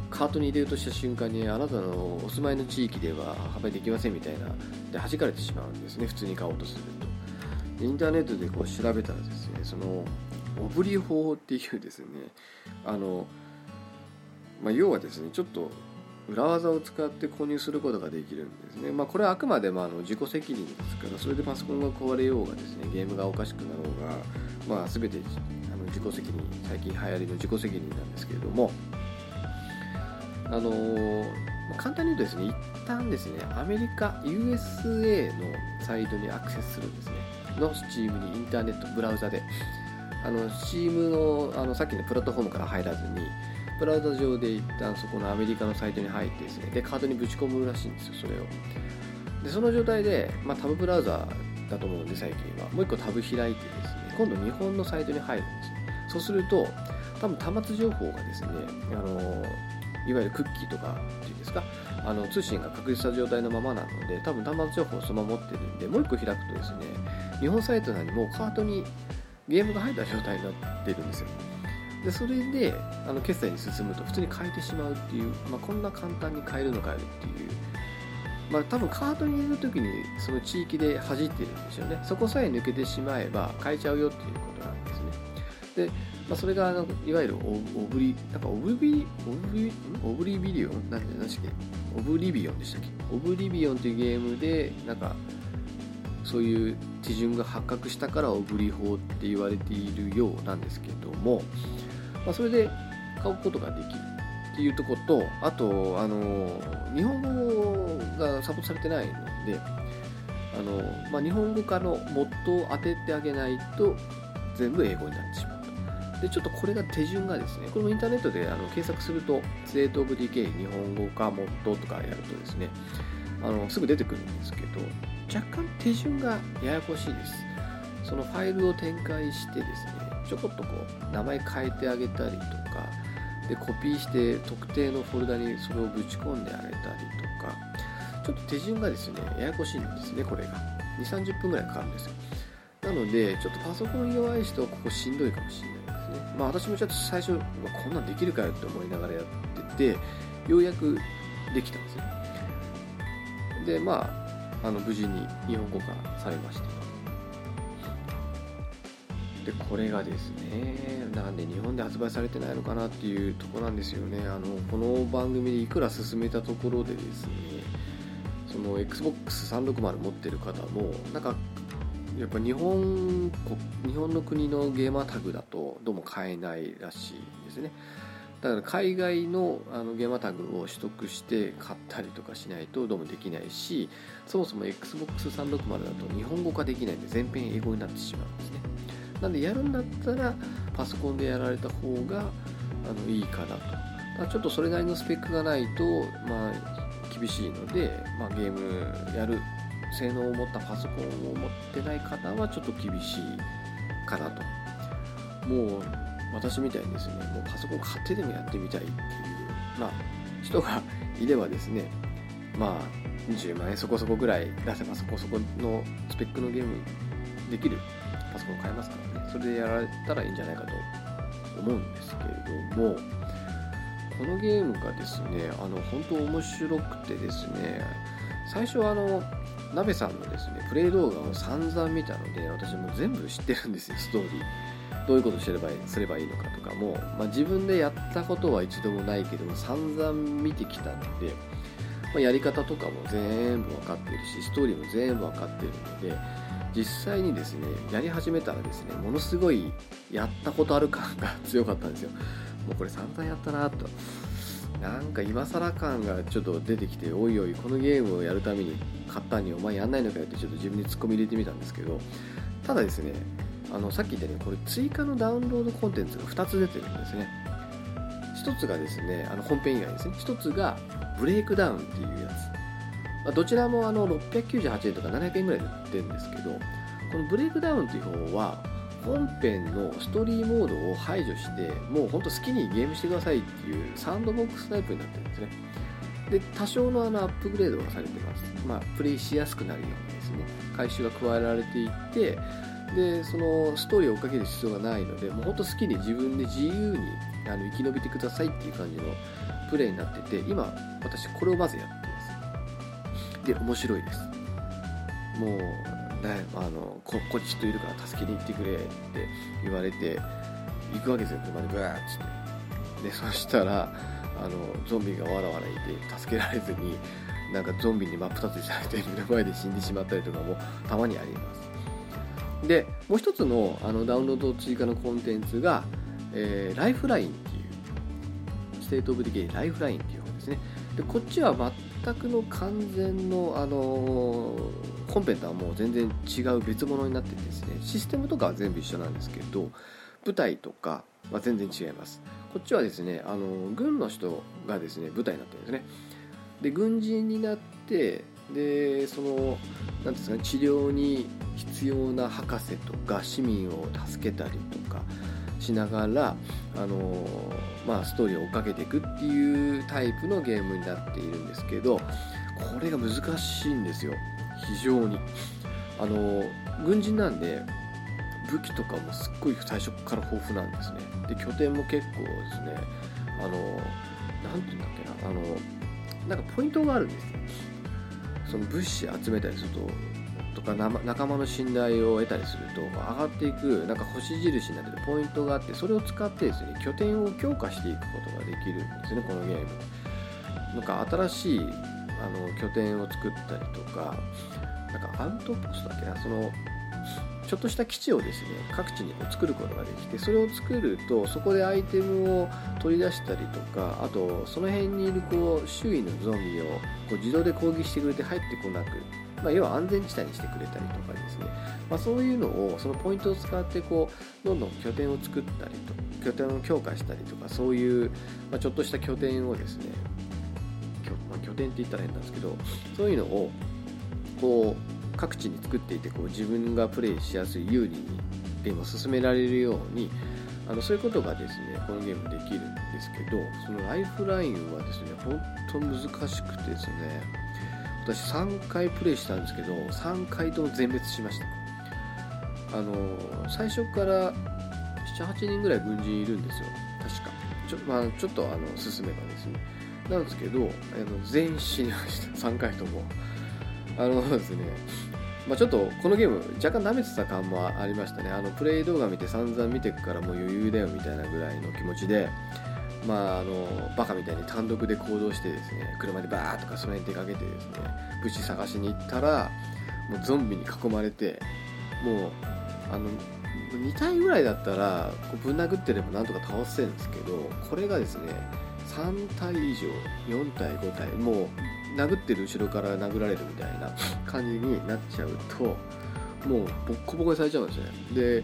カートに入れるとした瞬間にあなたのお住まいの地域では販売できませんみたいなで弾かれてしまうんですね普通に買おうとするとインターネットでこう調べたらですねそのオブリ法っていうですねあの、まあ、要はですねちょっと裏技を使って購入することができるんですね、まあ、これはあくまでもあの自己責任ですからそれでパソコンが壊れようがですねゲームがおかしくなろうが、まあ、全てあの自己責任最近流行りの自己責任なんですけれどもあの簡単に言うとですね一旦ですねアメリカ USA のサイトにアクセスするんですね。の Steam にインターネットブラウザで。あの Steam のあのさっきのプラットフォームから入らずにブラウザ上で一旦そこのアメリカのサイトに入ってですねでカードにぶち込むらしいんですよそれを。でその状態で、まあ、タブブラウザだと思うんで最近は。もう一個タブ開いてですね今度日本のサイトに入るんですねそうすると多分端末情報がですねあのいわゆるクッキーとかっていうんですかあの通信が確立した状態のままなので多分端末情報をそのまま持ってるんでもう一個開くとですね日本サイトなのにもうカートにゲームが入った状態になってるんですよ。でそれであの決済に進むと普通に変えてしまうっていう、まあ、こんな簡単に変えるのかよっていう。まあ多分カートに入れる時にその地域で弾いてるんですよね。そこさえ抜けてしまえば買えちゃうよっていうことなんですね。でまあ、それがあのいわゆるオブリなんかオブリオブリオブリビリオ？ンなんて何でしたっけ？オブリビオンでしたっけ？オブリビオンというゲームでなんかそういう手順が発覚したからオブリ法って言われているようなんですけども、まあ、それで買うことができるっていうところとあとあの日本語がサポートされてないのであの、まあ、日本語化のモッドを当ててあげないと全部英語になってしまうと。でちょっとこれが手順がですねこれもインターネットであの検索すると「State of Decay 日本語化モッド」とかやるとですねあのすぐ出てくるんですけど若干手順がややこしいです。そのファイルを展開してですねちょこっとこう名前変えてあげたりとかでコピーして特定のフォルダにそれをぶち込んであげたりとかちょっと手順がですねややこしいんですねこれが。2 3 0分ぐらいかかるんですよ。なのでちょっとパソコン弱い人はここしんどいかもしれないですね。まあ私もちょっと最初こんなんできるかよって思いながらやっててようやくできたんですよでまああの無事に日本語化されました。でこれがですねなんで日本で発売されてないのかなっていうとこなんですよね。あのこの番組でいくら進めたところでですねその XBOX360 持ってる方もなんかやっぱ日本日本の国のゲーマータグだとどうも買えないらしいですね。だから海外のあのゲーマータグを取得して買ったりとかしないとどうもできないしそもそも XBOX360 だと日本語化できないんで全編英語になってしまうんですね。なんでやるんだったらパソコンでやられた方があのいいかなと。だちょっとそれなりのスペックがないと、まあ、厳しいので、まあ、ゲームやる性能を持ったパソコンを持ってない方はちょっと厳しいかなと。もう私みたいにですねもうパソコン買ってでもやってみたいっていう、まあ、人がいればですねまあ20万円そこそこぐらい出せばそこそこのスペックのゲームできるパソコン買えますから。それでやられたらいいんじゃないかと思うんですけれどもこのゲームがですねあの本当面白くてですね最初はあの鍋さんのですねプレイ動画を散々見たので私も全部知ってるんですよストーリー。どういうことすればすればいいのかとかも、まあ、自分でやったことは一度もないけども散々見てきたので、まあ、やり方とかも全部分かっているしストーリーも全部分かっているので実際にですねやり始めたらですねものすごいやったことある感が強かったんですよ。もうこれ散々やったなと。なんか今更感がちょっと出てきておいおいこのゲームをやるために買ったにお前やんないのかよってちょっと自分にツッコミ入れてみたんですけどただですねあのさっき言ったようにこれ追加のダウンロードコンテンツが2つ出てるんですね。1つがですねあの本編以外ですね。1つが Breakdown っていうやつ。まどちらもあの698円とか700円ぐらいで売ってるんですけどこの Breakdown っていう方は本編のストーリーモードを排除してもうほんと好きにゲームしてくださいっていうサンドボックスタイプになってるんですね。で多少のあのアップグレードがされてます。まあプレイしやすくなるようにですね。回収が加えられていってでそのストーリーを追っかける必要がないのでもうほんと好きに自分で自由にあの生き延びてくださいっていう感じのプレイになってて今私これをまずやってで面白いです。もうねあのここに人いるから助けに行ってくれって言われて行くわけですよ。車でブワーッつって。でそしたらあのゾンビがわらわらいて助けられずになんかゾンビに真っ二つにされて目の前で死んでしまったりとかもたまにあります。でもう一つのあのダウンロード追加のコンテンツが、えー、 Lifeline っていう State of Decay Lifeline っていう方ですね。でこっちは全くの完全の、あのー、本編とはもう全然違う別物になっててですねシステムとかは全部一緒なんですけど舞台とかは全然違います。こっちはですね、あの、軍の人がですね舞台になってるんですね。で軍人になってでその何ですかね治療に必要な博士とか市民を助けたりとかしながら、あのまあ、ストーリーを追っかけていくっていうタイプのゲームになっているんですけどこれが難しいんですよ。非常に。あの軍人なんで武器とかもすっごい最初から豊富なんですね。で拠点も結構ですね。あの何て言うんだっけな。あのなんかポイントがあるんですよ。その物資集めたりするとか仲間の信頼を得たりすると上がっていくなんか星印になってるポイントがあってそれを使ってですね拠点を強化していくことができるんですねこのゲーム。なんか新しいあの拠点を作ったりとかなんかアウトポストだっけなそのちょっとした基地をですね各地に作ることができてそれを作るとそこでアイテムを取り出したりとかあとその辺にいるこう周囲のゾンビをこう自動で攻撃してくれて入ってこなく、まあ、要は安全地帯にしてくれたりとかですね、まあ、そういうのをそのポイントを使ってこうどんどん拠点を作ったりと拠点を強化したりとかそういう、まあ、ちょっとした拠点をですね拠,、まあ、拠点って言ったら変なんですけどそういうのをこう各地に作っていてこう自分がプレイしやすい有利にゲームを進められるようにあのそういうことがですねこのゲームできるんですけどそのライフラインはですね本当難しくてですね私3回プレイしたんですけど3回とも全滅しました。あの最初から78人ぐらい軍人いるんですよ。確か。ちょ,、まあ、ちょっとあの進めばですね。なんですけどあの全員死にました。3回とも。あのですねまあ、ちょっとこのゲーム若干舐めてた感もありましたね。あのプレイ動画見て散々見てくからもう余裕だよみたいなぐらいの気持ちでまああのバカみたいに単独で行動してですね車でバーッとかその辺出かけてですね物資探しに行ったらもうゾンビに囲まれてもうあの2体ぐらいだったらこうぶん殴ってればなんとか倒せるんですけどこれがですね3体以上4体5体もう殴ってる後ろから殴られるみたいな感じになっちゃうともうボッコボコにされちゃうんですね。で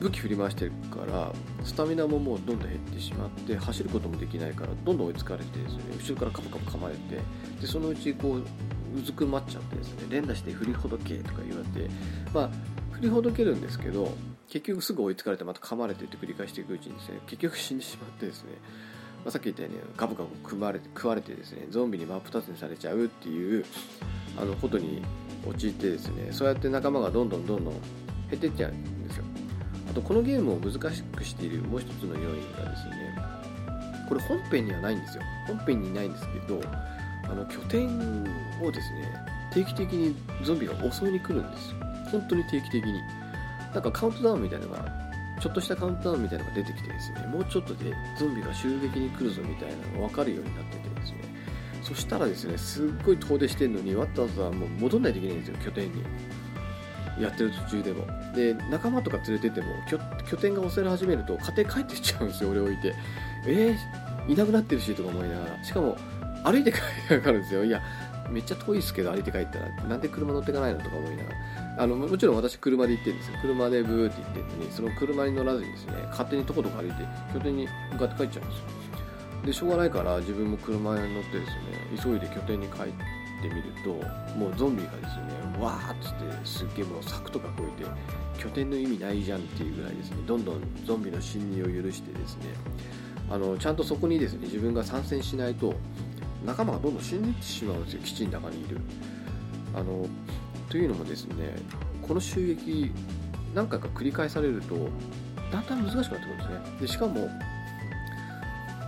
武器振り回してるからスタミナももうどんどん減ってしまって走ることもできないからどんどん追いつかれてですね。後ろからカプカプ噛まれてでそのうちこううずくまっちゃってですね。連打して振りほどけとか言われてまあ振りほどけるんですけど結局すぐ追いつかれてまた噛まれてって繰り返していくうちにですね結局死んでしまってですねまあ、さっき言ったようにガブガブ組まれて食われてですねゾンビに真っ二つにされちゃうっていうあのことに陥ってですねそうやって仲間がどんどんどんどん減っていっちゃうんですよ。あとこのゲームを難しくしているもう一つの要因がですねこれ本編にはないんですよ。本編にないんですけどあの拠点をですね定期的にゾンビが襲いに来るんです本当に定期的に。なんかカウントダウンみたいなのがちょっとしたカウントダウンみたいなのが出てきてですねもうちょっとでゾンビが襲撃に来るぞみたいなのが分かるようになっててですねそしたらですねすっごい遠出してるのにわざわざもう戻んないといけないんですよ拠点に。やってる途中でも。で仲間とか連れてても拠点が押され始めると家庭帰ってっちゃうんですよ俺置いて。えー、いなくなってるしとか思いながら。しかも歩いて帰りかかるんですよ。いやめっちゃ遠いですけど歩いて帰ったら。なんで車乗ってかないのとか思いながら。あのもちろん私車で行ってるんですよ。車でブーって行ってるのにその車に乗らずにですね勝手にとことか歩いて拠点に向かって帰っちゃうんですよ。でしょうがないから自分も車に乗ってですね急いで拠点に帰ってみるともうゾンビがですねわーっつってすっげえもう柵とか越えて拠点の意味ないじゃんっていうぐらいですねどんどんゾンビの侵入を許してですねあのちゃんとそこにですね自分が参戦しないと仲間がどんどん死んでいってしまうんですよ基地の中にいる。あのというのもですねこの襲撃何回か繰り返されるとだんだん難しくなってくるんですね。でしかも、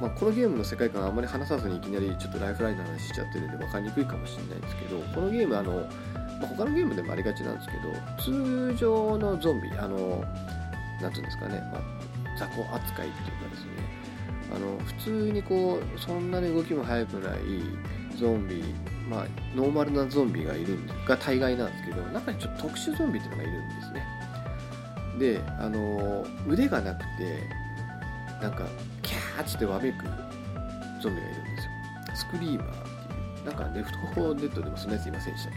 まあ、このゲームの世界観あんまり話さずにいきなりちょっとライフラインの話しちゃってるんで分かりにくいかもしれないんですけどこのゲームあの、まあ、他のゲームでもありがちなんですけど通常のゾンビあの何ていうんですかね、まあ、雑魚扱いっていうかですねあの普通にこうそんなに動きも速くないゾンビまあノーマルなゾンビがいるんですが大概なんですけど中にちょっと特殊ゾンビっていうのがいるんですね。であの腕がなくてなんかキャーッってわめくゾンビがいるんですよ。スクリーマーっていう。なんかレフト4デッドでもそんなやついませんでしたっ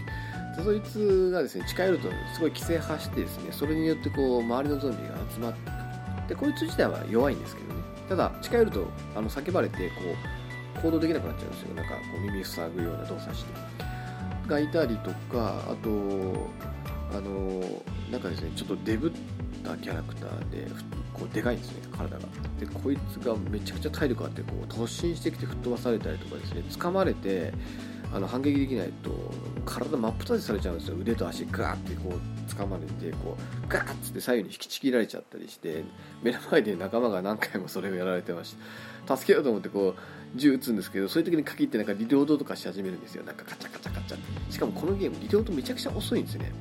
け？でそいつがですね近寄るとすごい規制発してですねそれによってこう周りのゾンビが集まってくるでこいつ自体は弱いんですけどね。ただ近寄るとあの叫ばれてこう行動できなくなっちゃうんですよ。なんかこう耳塞ぐような動作して。がいたりとかあとあのなんかですねちょっとデブったキャラクターでこうでかいんですね体が。でこいつがめちゃくちゃ体力あってこう突進してきて吹っ飛ばされたりとかですね掴まれてあの反撃できないと体真っ二つされちゃうんですよ。腕と足ガーってこう掴まれてこうガーッつって左右に引きちぎられちゃったりして目の前で仲間が何回もそれをやられてました。助けようと思ってこう銃撃つんですけどそういう時に限ってなんかリロードとかし始めるんですよ。なんかカチャカチャカチャ。しかもこのゲームリロードめちゃくちゃ遅いんですよね。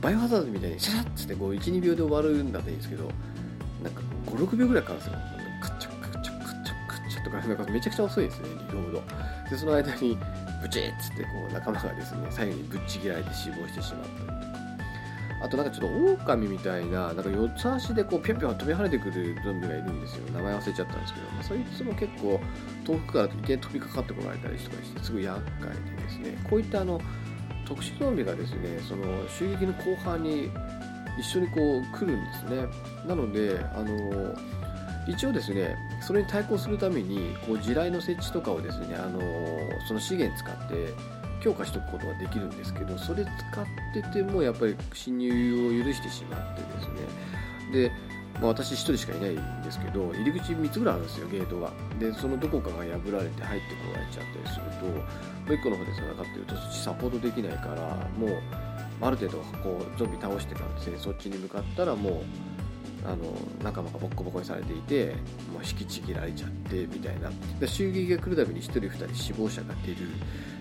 バイオハザードみたいにシャッつってこう12秒で終わるんだったらいいんですけど56秒ぐらいかかるんですよ。カチャカチャカチャカチャとかなんかめちゃくちゃ遅いですねリロードでその間にブチッつってこう仲間がですね左右にぶっちぎられて死亡してしまったりとかあとなんかちょっと狼みたいななんか四つ足でこうピョンピョン飛び跳ねてくるゾンビがいるんですよ。名前忘れちゃったんですけど、まあ、そいつも結構遠くからいきなり飛びかかってこられたりとかしてすごい厄介でですねこういったあの特殊ゾンビがですね。その襲撃の後半に一緒にこう来るんですね。なのであの一応ですねそれに対抗するためにこう地雷の設置とかをですねあのその資源使って強化しておくことができるんですけどそれ使っててもやっぱり侵入を許してしまってですね。で、まあ、私1人しかいないんですけど入り口3つぐらいあるんですよゲートが。でそのどこかが破られて入ってこられちゃったりするともう1個の方で戦ってるとそっちサポートできないからもうある程度こうゾンビ倒してからですねそっちに向かったらもうあの仲間がボッコボコにされていてもう引きちぎられちゃってみたいな。で襲撃が来るたびに1人2人死亡者が出る。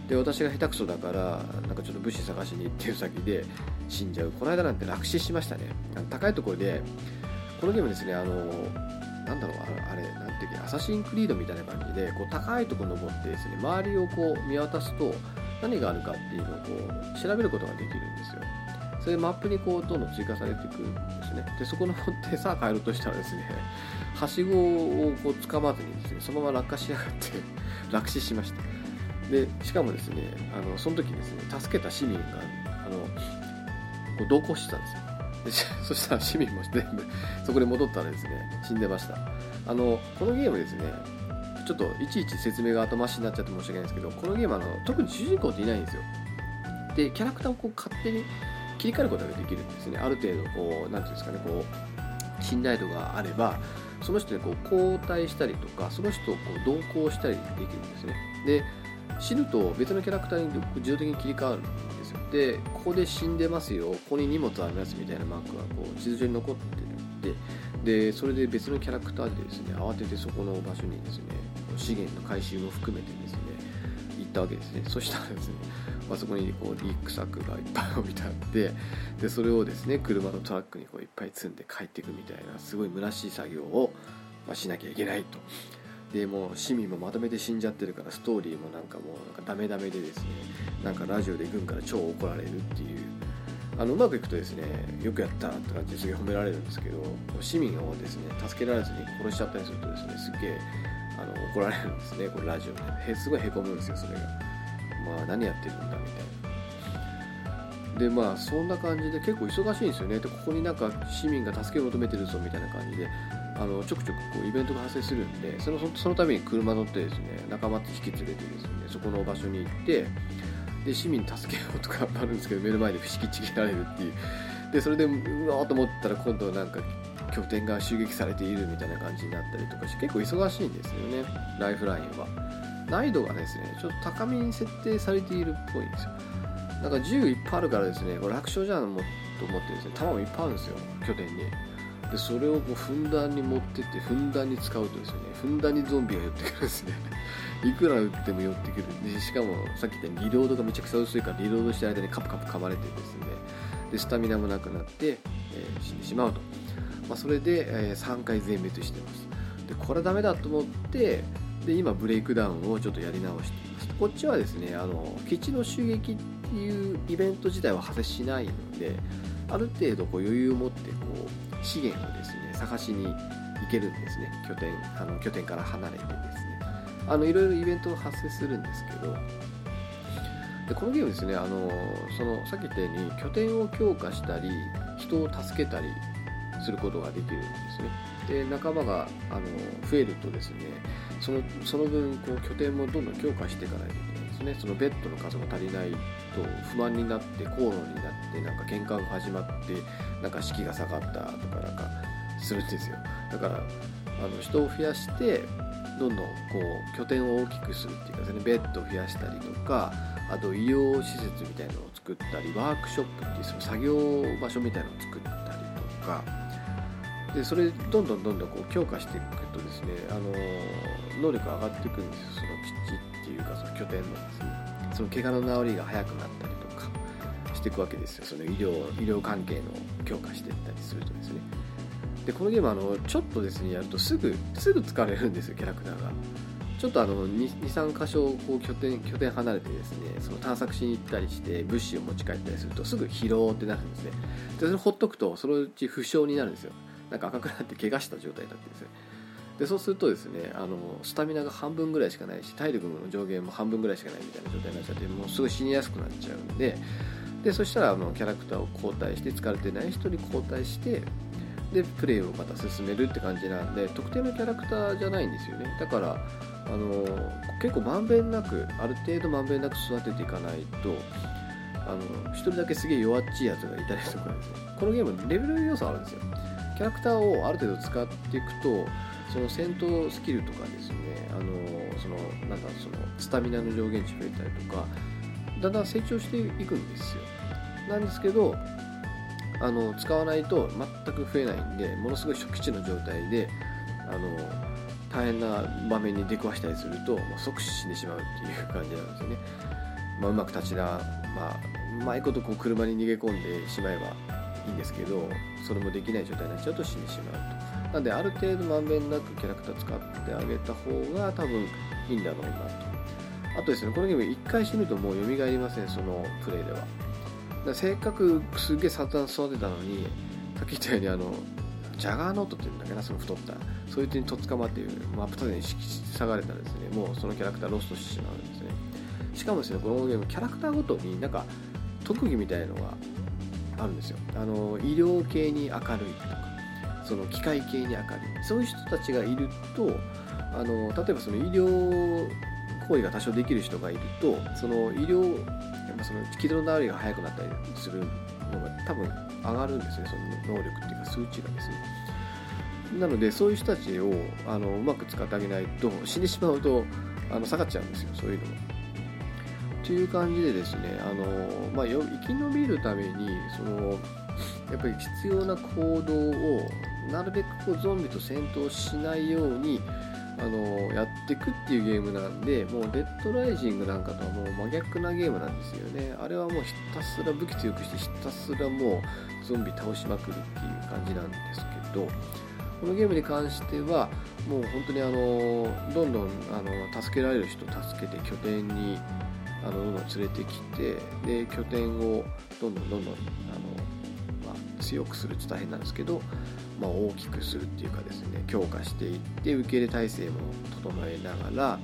で私が下手くそだからなんかちょっと物資探しに行ってる先で死んじゃう。この間なんて落死しましたね。高いところでこのゲームですねあのなんだろうあれなんていうかアサシンクリードみたいな感じでこう高いところ登ってですね周りをこう見渡すと何があるかっていうのをこう調べることができるんですよ。それでマップにこうどんどん追加されていくんですね。でそこ登ってさあ帰ろうとしたらですね はしごをこう掴まずにですねそのまま落下しやがって 落死しました。でしかもですねあのその時ですね助けた市民があのこう同行してたんですよ。で そしたら市民も全部そこで戻ったらですね死んでました。あのこのゲームですねちょっといちいち説明が後回しになっちゃって申し訳ないんですけどこのゲームあの特に主人公っていないんですよ。でキャラクターをこう勝手に切り替えることができるんですね。ある程度こう何ていうんですかねこう信頼度があればその人にこう交代したりとかその人をこう同行したりできるんですね。で死ぬと別のキャラクターに自動的に切り替わるんですよ。でここで死んでますよ。ここに荷物ありますみたいなマークがこう地図上に残ってるんででそれで別のキャラクターでですね慌ててそこの場所にですね資源の回収も含めてですね行ったわけですね。そしたらですね、あ、そこにこうリックサックがいっぱい置いてあってでそれをですね車のトラックにこういっぱい積んで帰っていくみたいなすごい虚しい作業を、ま、しなきゃいけないと。でもう市民もまとめて死んじゃってるからストーリーもなんかもうなんかダメダメでですねなんかラジオで軍から超怒られるっていう。あのうまくいくとですねよくやったって感じですげえ褒められるんですけど市民をですね助けられずに殺しちゃったりするとですねすっげえあの怒られるんですねこれラジオ。で、へすごいへこむんですよそれが。まあ何やってるんだみたいな。でまあそんな感じで結構忙しいんですよね。でここになんか市民が助けを求めてるぞみたいな感じであのちょくちょくこうイベントが発生するんでそのそのために車乗ってですね仲間って引き連れてですねそこの場所に行ってで市民助けようとかあるんですけど目の前で不思議ちぎられるっていう。でそれでうわーと思ったら今度はなんか拠点が襲撃されているみたいな感じになったりとかして結構忙しいんですよね。ライフラインは。難易度がですねちょっと高めに設定されているっぽいんですよ。なんか銃いっぱいあるからですねこれ楽勝じゃんもと思ってですね弾もいっぱいあるんですよ拠点に。でそれをこうふんだんに持ってってふんだんに使うとですねふんだんにゾンビが寄ってくるんですね。いくら撃っても寄ってくる。でしかもさっき言ったようにリロードがめちゃくちゃ薄いからリロードしてる間にカプカプ噛まれてですね。でスタミナもなくなって、えー、死んでしまうと、まあ、それで、え、3回全滅してます。でこれはダメだと思ってで今ブレイクダウンをちょっとやり直しています。こっちはですねあの基地の襲撃っていうイベント自体は発生しないのである程度こう余裕を持ってこう資源をですね探しに行けるんですね。拠点あの拠点から離れてですね。あのいろいろイベントが発生するんですけどでこのゲームですねあのそのさっき言ったように拠点を強化したり人を助けたりすることができるんですね。で仲間があの増えるとですねそのその分こう拠点もどんどん強化していかないといけないんですね。そのベッドの数が足りないと不満になって口論になってなんか喧嘩が始まってなんか士気が下がったとかなんかするんですよ。だからあの人を増やしてどんどんこう拠点を大きくするっていうかですねベッドを増やしたりとかあと医療施設みたいなのを作ったりワークショップっていうその作業場所みたいなのを作ったりとかでそれどんどんどんどんこう強化していくとですねあの能力が上がっていくんですよ。その基地っていうかその拠点のですね。その怪我の治りが早くなったりとかしていくわけですよ。その医療医療関係の強化していったりするとですね。でこのゲームあのちょっとですねやるとすぐすぐ疲れるんですよキャラクターが。ちょっとあの23箇所こう拠点拠点離れてですねその探索しに行ったりして物資を持ち帰ったりするとすぐ疲労ってなるんですね。でそれほっとくとそのうち負傷になるんですよ。なんか赤くなって怪我した状態になってですねでそうするとですねあのスタミナが半分ぐらいしかないし体力の上限も半分ぐらいしかないみたいな状態になっちゃってもうすごい死にやすくなっちゃうんででそしたらあのキャラクターを交代して疲れてない人に交代してでプレイをまた進めるって感じなんで特定のキャラクターじゃないんですよね。だからあの結構まんべんなくある程度まんべんなく育てていかないとあの1人だけすげえ弱っちいやつがいたりとかですね。このゲームレベル要素あるんですよ。キャラクターをある程度使っていくとその戦闘スキルとかですねあのそのなんだそのスタミナの上限値増えたりとかだんだん成長していくんですよ。なんですけどあの使わないと全く増えないんでものすごい初期値の状態であの大変な場面に出くわしたりすると、まあ、即死んでしまうっていう感じなんですよね、まあ、うまく立ちな、まあ、うまいことこう車に逃げ込んでしまえばいいんですけどそれもできない状態になっちゃうと死んでしまうと。なんである程度まんべんなくキャラクター使ってあげた方が多分いいんだろうなと。あとですねこのゲーム1回死ぬともう蘇りませんそのプレイでは。だせっかくすげえサタン育てたのにさっき言ったようにあのジャガーノートっていうんだけどその太ったそういう点にとっ捕まっている真っ二つに下がれたらですね。もうそのキャラクターロストしてしまうんですね。しかもですねこのゲームキャラクターごとになんか特技みたいのがあるんですよ。あの医療系に明るいとかその機械系に明るい。そういう人たちがいるとあの例えばその医療行為が多少できる人がいるとその医療やっぱその気の治りが早くなったりするのが多分上がるんですねその能力っていうか数値がですね。なのでそういう人たちをあのうまく使ってあげないと死んでしまうとあの下がっちゃうんですよそういうのも。という感じでですねあの、まあ、生き延びるためにそのやっぱり必要な行動をなるべくこうゾンビと戦闘しないようにあのやっていくっていうゲームなんでもうデッドライジングなんかとはもう真逆なゲームなんですよね。あれはもうひたすら武器強くしてひたすらもうゾンビ倒しまくるっていう感じなんですけどこのゲームに関してはもう本当にあのどんどんあの助けられる人助けて拠点にあのどんどん連れてきてで拠点をどんどんどんどんあの、まあ、強くするって大変なんですけどまあ、大きくするっていうかですね強化していって受け入れ体制も整えながら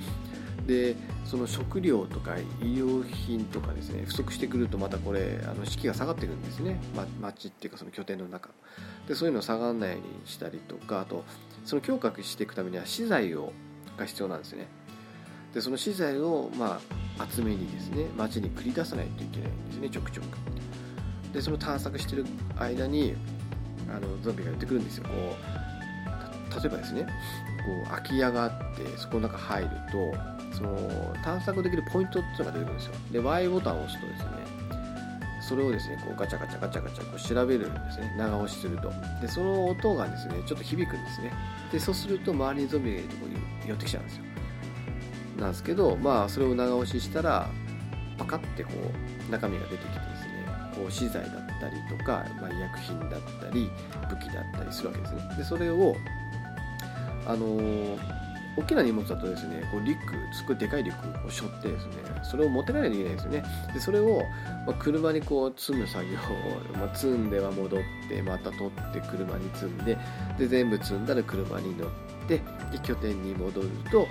でその食料とか医療品とかですね不足してくるとまたこれあの士気が下がってるんですね、ま、町っていうかその拠点の中。でそういうのを下がらないようにしたりとかあとその強化していくためには資材をが必要なんですね。でその資材をまあ集めにですね町に繰り出さないといけないんですねちょくちょく。でその探索してる間にあのゾンビが寄ってくるんですよ。こう例えばですねこう空き家があってそこの中入るとその探索できるポイントっていうのが出てくるんですよ。で Y ボタンを押すとですねそれをですねこうガチャガチャガチャガチャこう調べるんですね。長押しすると。でその音がですねちょっと響くんですね。でそうすると周りにゾンビがいるとこに寄ってきちゃうんですよ。なんですけどまあそれを長押ししたらパカッてこう中身が出てきてですねこう資材だったりとか、まあ、医薬品だったり武器だったりするわけですね。でそれをあのー、大きな荷物だとですねこうリュックすごいでかいリュックを背負ってですねそれを持てないといけないんですよね。でそれを、まあ、車にこう積む作業を、まあ、積んでは戻ってまた取って車に積んでで全部積んだら車に乗ってで拠点に戻ると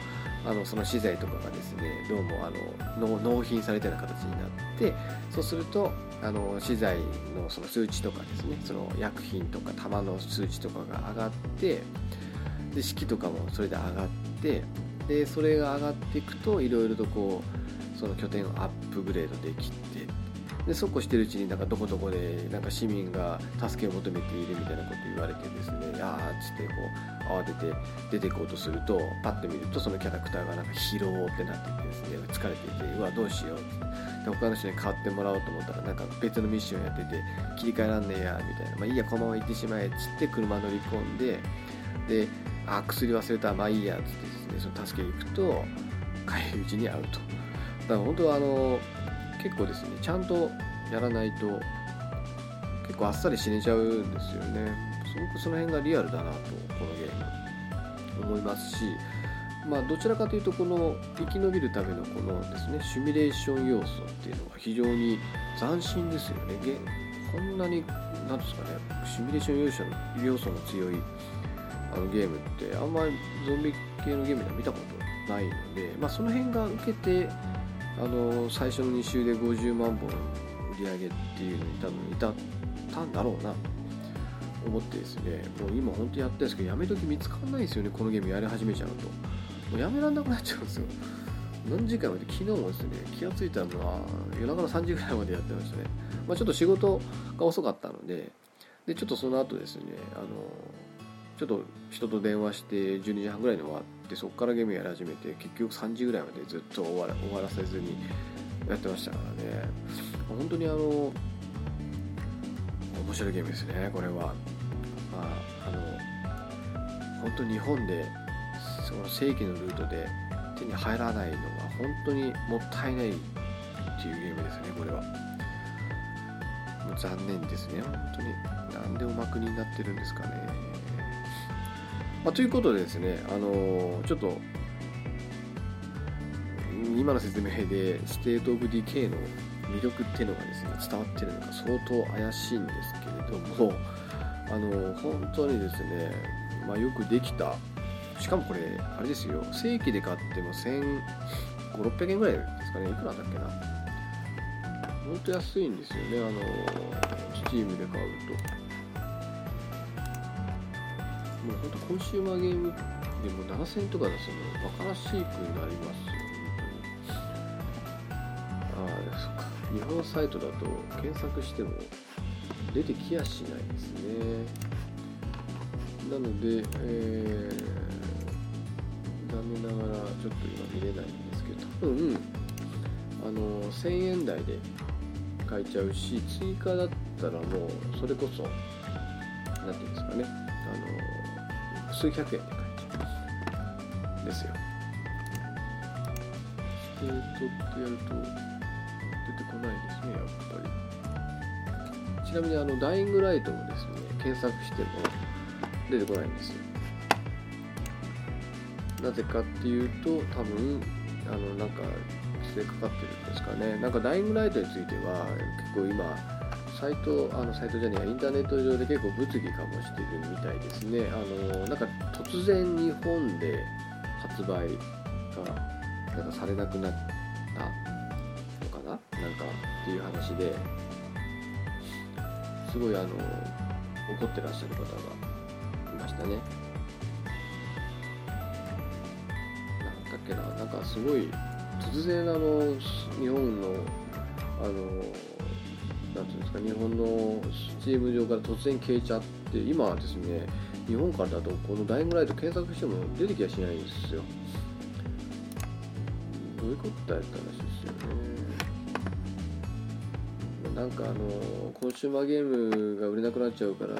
あのその資材とかがですねどうもあの納品されたような形になってそうするとあの資材のその数値とかですねその薬品とか玉の数値とかが上がってで式とかもそれで上がってでそれが上がっていくといろいろとこうその拠点をアップグレードできてでそうこしてるうちになんかどこどこでなんか市民が助けを求めているみたいなこと言われてですねああっつってこう慌てて出ていこうとするとパッと見るとそのキャラクターがなんか疲労ってなっててですね疲れていてうわどうしようって。で他の人に代わってもらおうと思ったらなんか別のミッションやってて切り替えらんねえやみたいな。まあいいやこのまま行ってしまえっつって車乗り込んでであ薬忘れたまあいいやっつってですねその助けに行くと帰り討ちに遭うと。だから本当はあの結構ですねちゃんとやらないと結構あっさり死ねちゃうんですよね。すごくその辺がリアルだなとこのゲーム。思いますしまあどちらかというとこの生き延びるためのこのですねシミュレーション要素っていうのが非常に斬新ですよね。こんなに何ですかねシミュレーション要素の要素の強いあのゲームってあんまりゾンビ系のゲームでは見たことないので、まあ、その辺が受けてあの最初の2週で50万本売り上げっていうのに多分至ったんだろうな。と思ってですねもう今本当にやってるんですけどやめとき見つかんないですよねこのゲームやり始めちゃうと。もうやめらんなくなっちゃうんですよ。何時間まで昨日もですね気が付いたのは夜中の3時ぐらいまでやってましたね、まあ、ちょっと仕事が遅かったのででちょっとその後ですねあのちょっと人と電話して12時半ぐらいに終わってそこからゲームやり始めて結局3時ぐらいまでずっと終わら終わらせずにやってましたからね。本当にあの面白いゲームですねこれは、まあ、あの本当日本でその正規のルートで手に入らないのが本当にもったいないっていうゲームですねこれは。残念ですね本当に。何でおま国になってるんですかね。まあ、ということでですね、あのー、ちょっと今の説明で State of Decay の魅力っていうのがですね伝わってるのか相当怪しいんですけれども、あのー、本当にですね、まあ、よくできた。しかもこれあれですよ。正規で買っても1500600円ぐらいですかね。いくらだっけな。本当安いんですよね。あのー、スチームで買うと。もう本当コンシューマーゲームでも7000とか出すのバカらしくなりますよ。本当に。ああそっか日本サイトだと検索しても出てきやしないですねなので、えー、残念ながらちょっと今見れないんですけど多分あの1000円台で買えちゃうし追加だったらもうそれこそ何て言うんですかね数百円で買えちゃうんですよ。 State ってやると出てこないですねやっぱり。ちなみにあの Dying Light もですね検索しても出てこないんですよ。なぜかっていうと多分あのなんか規制かかってるんですかね。なんかダイイングライトについては結構今サイト、あのサイトじゃねえインターネット上で結構物議かもしてるみたいですね。あのなんか突然日本で発売がなんかされなくなったのかな？なんかっていう話ですごいあの怒ってらっしゃる方がいましたね。なんだっけな、なんかすごい突然あの日本のあのなんていうんですか日本のスチーム上から突然消えちゃって今はですね日本からだとこのダイイングライト検索しても出てきやしないんですよ。どういうことだよった話ですよね。なんかあのコンシューマーゲームが売れなくなっちゃうから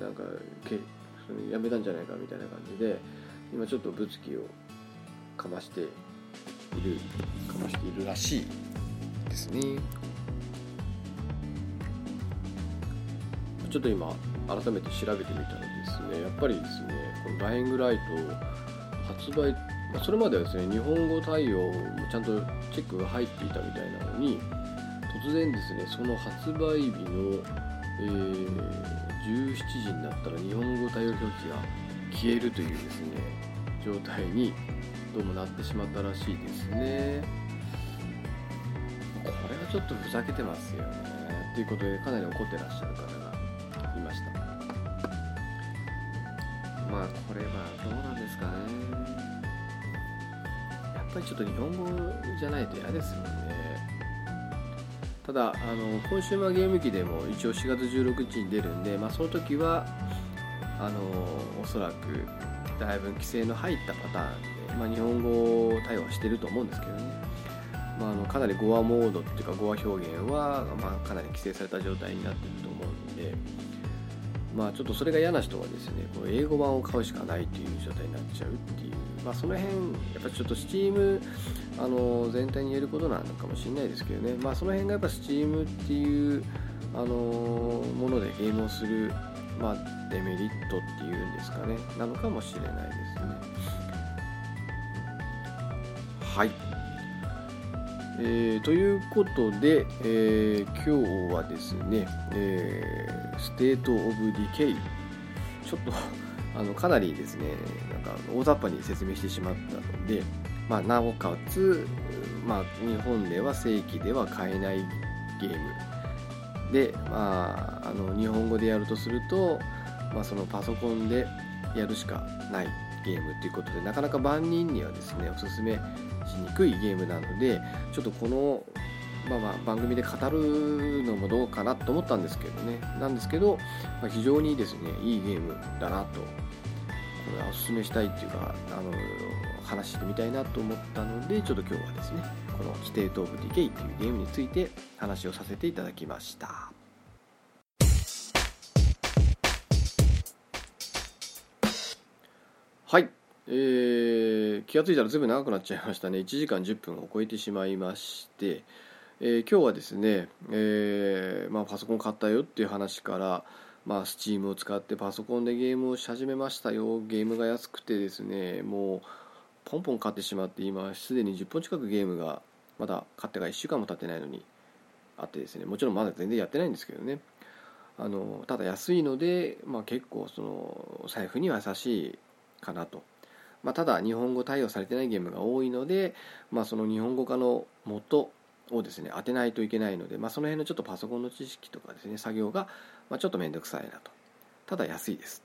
なんかけそれやめたんじゃないかみたいな感じで今ちょっと物議をかましているかましているらしいですね。ちょっと今改めて調べてみたらですねやっぱりですねこのダイイングライト発売それまではですね日本語対応もちゃんとチェックが入っていたみたいなのに突然ですねその発売日の、えー、17時になったら日本語対応表記が消えるというですね状態にどうもなってしまったらしいですね。これはちょっとふざけてますよね。ということでかなり怒ってらっしゃる方あこれはどうなんですかね。やっぱりちょっと日本語じゃないと嫌ですもんね。ただあのコンシューマーゲーム機でも一応4月16日に出るんで、まあ、その時はあのおそらくだいぶ規制の入ったパターンで、まあ、日本語対応してると思うんですけどね、まあ、あのかなり語話モードっていうか語話表現は、まあ、かなり規制された状態になってると思うんで、まあ、ちょっとそれが嫌な人はですねこう英語版を買うしかないという状態になっちゃうっていう、まあ、その辺やっぱちょっと Steam あの全体に言えることなのかもしれないですけどね、まあ、その辺がやっぱ Steam っていうあのものでゲームをする、まあ、デメリットっていうんですかね。なのかもしれないですね。はい。えー、ということで、えー、今日はですね、えー、 State of Decay。ちょっと あのかなりですねなんか大雑把に説明してしまったので、まあ、なおかつ、まあ、日本では正規では買えないゲーム。で、まあ、あの日本語でやるとすると、まあ、そのパソコンでやるしかないゲームということでなかなか万人にはですねおすすめしにくいゲームなのでちょっとこの、まあ、まあ番組で語るのもどうかなと思ったんですけどね。なんですけど、まあ、非常にですねいいゲームだなとこれはおすすめしたいっていうかあの話してみたいなと思ったのでちょっと今日はですねこの「規定頭部ディケイ」というゲームについて話をさせていただきました。はい。えー、気が付いたらずいぶん長くなっちゃいましたね。1時間10分を超えてしまいまして。えー、今日はですね、えーまあ、パソコン買ったよっていう話から、まあ、Steam を使ってパソコンでゲームをし始めましたよ。ゲームが安くてですねもうポンポン買ってしまって今すでに10本近くゲームがまだ買ってから1週間も経ってないのにあってですね。もちろんまだ全然やってないんですけどね。あのただ安いので、まあ、結構その財布には優しいかなと、まあ、ただ日本語対応されてないゲームが多いので、まあ、その日本語化の元をですね当てないといけないので、まあ、その辺のちょっとパソコンの知識とかですね作業が、まあ、ちょっと面倒くさいなと。ただ安いです。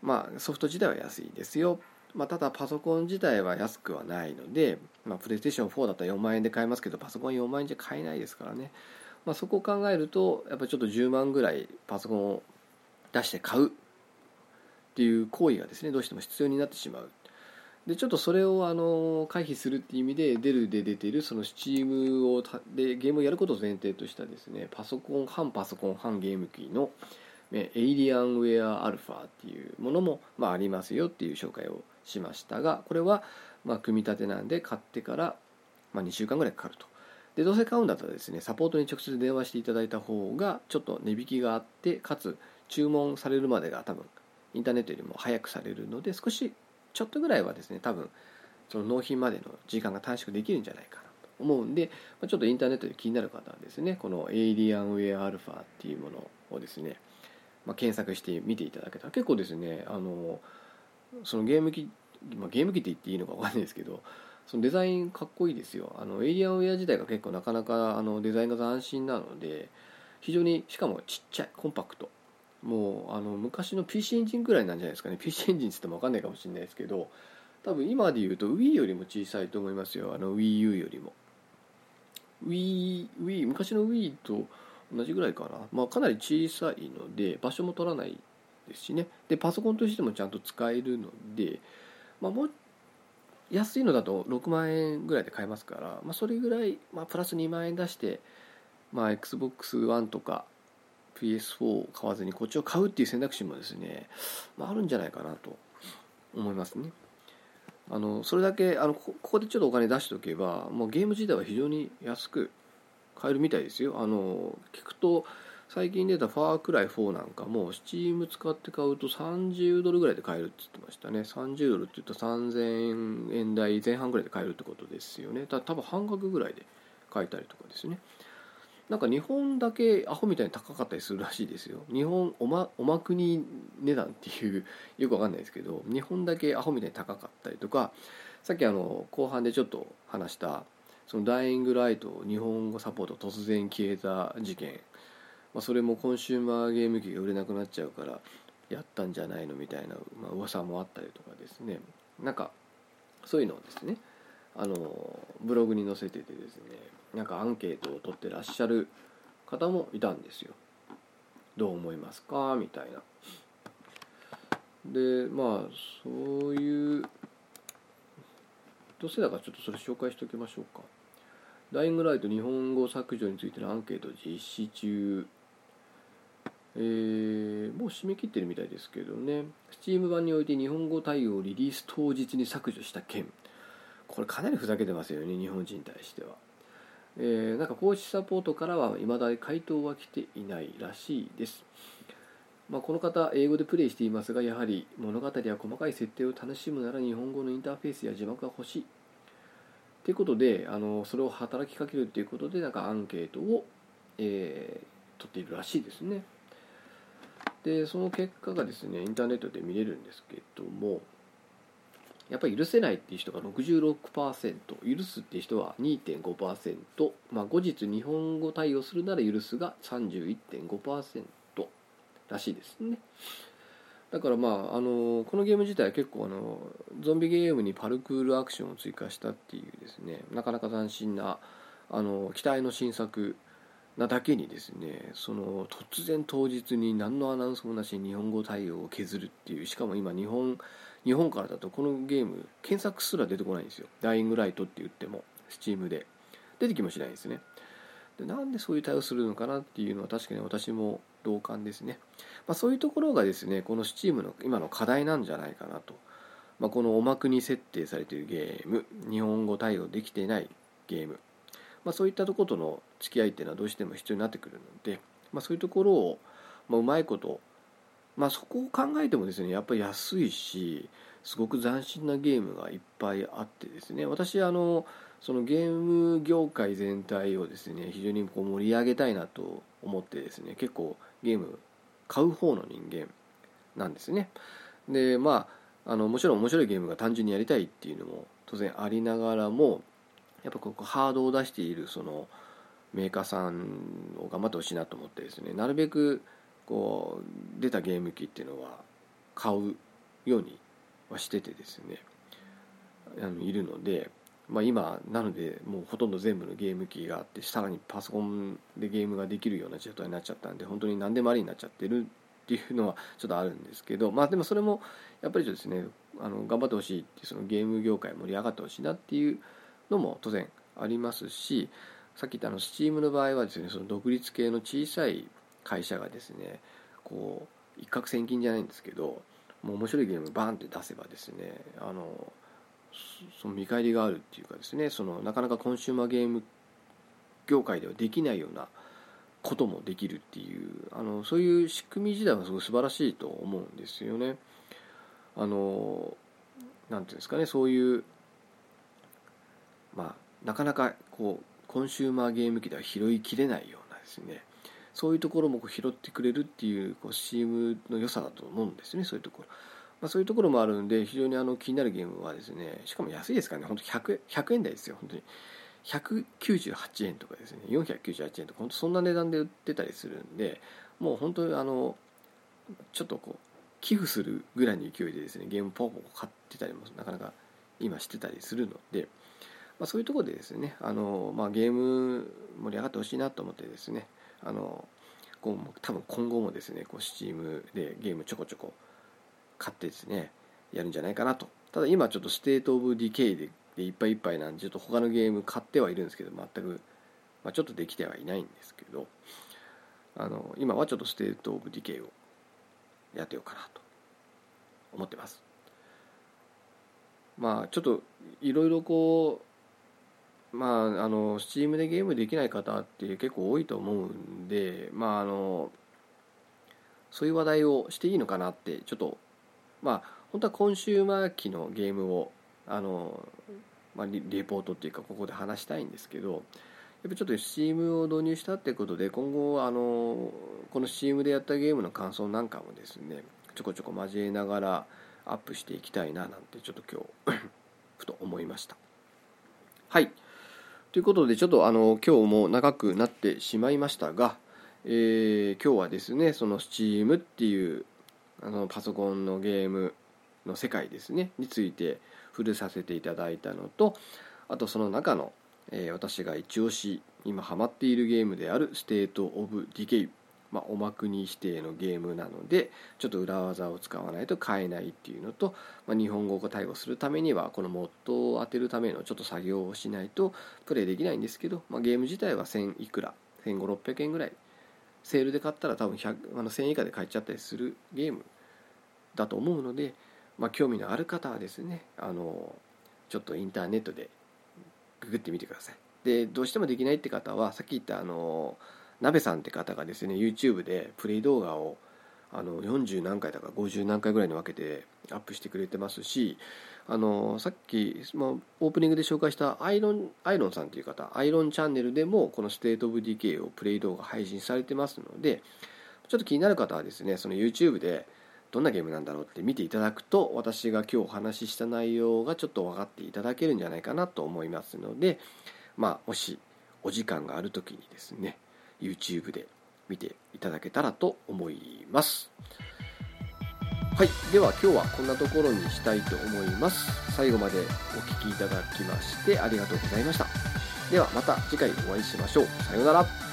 まあソフト自体は安いですよ。まあ、ただパソコン自体は安くはないので、まあ、プレイステーション4だったら4万円で買えますけどパソコン4万円じゃ買えないですからね、まあ、そこを考えるとやっぱりちょっと10万ぐらいパソコンを出して買う。っていう行為がですねどうしても必要になってしまう。でちょっとそれをあの回避するっていう意味でデルで出ているその Steam をでゲームをやることを前提としたですねパソコン反パソコン反ゲーム機のエイリアンウェアアルファっていうものも、まあ、ありますよっていう紹介をしましたがこれはま組み立てなんで買ってから、ま2週間ぐらいかかると。でどうせ買うんだったらですねサポートに直接電話していただいた方がちょっと値引きがあってかつ注文されるまでが多分インターネットよりも早くされるので少しちょっとぐらいはですね多分その納品までの時間が短縮できるんじゃないかなと思うんでちょっとインターネットで気になる方はですねこのエイリアンウェアアルファっていうものをですね、まあ、検索してみていただけたら結構ですねあのそのゲーム機、まあ、ゲーム機って言っていいのか分かんないですけど そのデザインかっこいいですよ。あのエイリアンウェア自体が結構なかなかあのデザインが斬新なので非常にしかもちっちゃいコンパクトもうあの昔の PC エンジンくらいなんじゃないですかね。PC エンジンって言っても分かんないかもしれないですけど多分今で言うと Wii よりも小さいと思いますよ。あの WiiU よりも。Wii, Wii 昔の Wii と同じぐらいかな、まあ、かなり小さいので場所も取らないですしね。でパソコンとしてもちゃんと使えるので、まあ、もう安いのだと6万円ぐらいで買えますから、まあ、それぐらい、まあ、プラス2万円出して、まあ、XBOX ONE とか PS4 を買わずにこっちを買うっていう選択肢もですね、まあ、あるんじゃないかなと思いますね。あのそれだけあのここでちょっとお金出しておけばもうゲーム自体は非常に安く買えるみたいですよ。あの聞くと最近出たファークライ4なんかも Steam 使って買うと30ドルぐらいで買えるって言ってましたね30ドルって言うと3000円台前半ぐらいで買えるってことですよねた多分半額ぐらいで買えたりとかですねなんか日本だけアホみたいに高かったりするらしいですよ。日本おまおまくに値段っていうよくわかんないですけど日本だけアホみたいに高かったりとかさっきあの後半でちょっと話したそのダイイングライト日本語サポート突然消えた事件。まあ、それもコンシューマーゲーム機が売れなくなっちゃうからやったんじゃないのみたいな、まあ噂もあったりとかですね。なんかそういうのをですねあのブログに載せててですね。なんかアンケートを取ってらっしゃる方もいたんですよ。どう思いますか？みたいな。でまあそういうどうせだからちょっとそれ紹介しておきましょうか。ダイイングライト日本語削除についてのアンケート実施中。えー、もう締め切ってるみたいですけどね。Steam 版において日本語対応をリリース当日に削除した件。これかなりふざけてますよね日本人に対しては。えー、なんか公式サポートからは未だ回答は来ていないらしいです。まあ、この方、英語でプレイしていますが、やはり物語や細かい設定を楽しむなら日本語のインターフェースや字幕が欲しい。ということで、あのそれを働きかけるということで、なんかアンケートを、えー、取っているらしいですね。で、その結果がですね、インターネットで見れるんですけども、やっぱり許せないっていう人が66%許すっていう人は2.5%、まあ、後日日本語対応するなら許すが31.5%らしいですね。だからまああのこのゲーム自体は結構あのゾンビゲームにパルクールアクションを追加したっていうですねなかなか斬新なあの期待の新作なだけにですねその突然当日に何のアナウンスもなしに日本語対応を削るっていうしかも今日本日本からだとこのゲーム検索すら出てこないんですよ。ダイイングライトって言ってもスチームで。出てきもしないですね。でなんでそういう対応するのかなっていうのは確かに私も同感ですね、まあ、そういうところがですねこのスチームの今の課題なんじゃないかなと、まあ、このおまくに設定されているゲーム日本語対応できていないゲーム、まあ、そういったところとの付き合いっていうのはどうしても必要になってくるので、ま、そういうところを、ま、うまいことまあ、そこを考えてもですねやっぱり安いしすごく斬新なゲームがいっぱいあってですね私あのそのゲーム業界全体をですね非常にこう盛り上げたいなと思ってですね結構ゲーム買う方の人間なんですね。でまああのもちろん面白いゲームが単純にやりたいっていうのも当然ありながらもやっぱここハードを出しているそのメーカーさんを頑張ってほしいなと思ってですねなるべくこう出たゲーム機っていうのは買うようにはしててですね。あのいるので、まあ、今なのでもうほとんど全部のゲーム機があってさらにパソコンでゲームができるような状態になっちゃったんで本当に何でもありになっちゃってるっていうのはちょっとあるんですけどまあでもそれもやっぱりですねあの頑張ってほしいってそのゲーム業界盛り上がってほしいなっていうのも当然ありますしさっき言ったあの Steam の場合はですねその独立系の小さい会社がですねこう一攫千金じゃないんですけどもう面白いゲームバーンって出せばですねあのその見返りがあるっていうかですねそのなかなかコンシューマーゲーム業界ではできないようなこともできるっていうあのそういう仕組み自体はすごい素晴らしいと思うんですよね。あのなんていうんですかねそういうまあなかなかこうコンシューマーゲーム機では拾いきれないようなですねそういうところもこう拾ってくれるっていうこう CM の良さだと思うんですねそういうところ、まあ、そういうところもあるんで非常にあの気になるゲームはですねしかも安いですからね本当 100, 100円台ですよ本当に。198円とかですね498円とか本当そんな値段で売ってたりするんでもう本当にあのちょっとこう寄付するぐらいの勢いでですねゲームポンポン買ってたりもなかなか今してたりするので、まあ、そういうところでですねあの、まあ、ゲーム盛り上がってほしいなと思ってですねあのこう多分今後もですねこう Steam でゲームちょこちょこ買ってですねやるんじゃないかなと。ただ今ちょっと State of Decay ででいっぱいいっぱいなんでちょっと他のゲーム買ってはいるんですけど全く、まあ、ちょっとできてはいないんですけどあの今はちょっと State of Decay をやってようかなと思ってます。まあちょっといろいろこうまあ、あの、 Steam でゲームできない方って結構多いと思うんで、まあ、あの、そういう話題をしていいのかなって、ちょっと、まあ、本当はコンシューマー機のゲームを、あの、まあ、レポートっていうか、ここで話したいんですけど、やっぱちょっと Steam を導入したってことで、今後、あの、この Steam でやったゲームの感想なんかもですね、ちょこちょこ交えながらアップしていきたいななんて、ちょっと今日ふと思いました。はい。ということで、ちょっとあの今日も長くなってしまいましたが、えー、今日はですね、その Steam っていうあのパソコンのゲームの世界ですね、について触れさせていただいたのと、あとその中の、えー、私が一押し今ハマっているゲームである State of Decay まあ、おま国指定のゲームなのでちょっと裏技を使わないと買えないっていうのと、まあ、日本語を対応するためにはこのモッドを当てるためのちょっと作業をしないとプレイできないんですけど、まあ、ゲーム自体は1000いくら1500600円ぐらい。セールで買ったら多分100あの1000円以下で買っちゃったりするゲームだと思うので、まあ、興味のある方はですねあのちょっとインターネットでググってみてください。でどうしてもできないって方はさっき言ったあの鍋さんって方がですね YouTube でプレイ動画をあの40何回だか50何回ぐらいに分けてアップしてくれてますしあのさっき、ま、オープニングで紹介したアイロンアイロンさんという方アイロンチャンネルでもこの State of Decay をプレイ動画配信されてますのでちょっと気になる方はですねその YouTube でどんなゲームなんだろうって見ていただくと私が今日お話しした内容がちょっと分かっていただけるんじゃないかなと思いますのでまあもしお時間がある時にですね YouTube で見ていただけたらと思います。はい。では今日はこんなところにしたいと思います。最後までお聴きいただきましてありがとうございました。ではまた次回お会いしましょう。さようなら。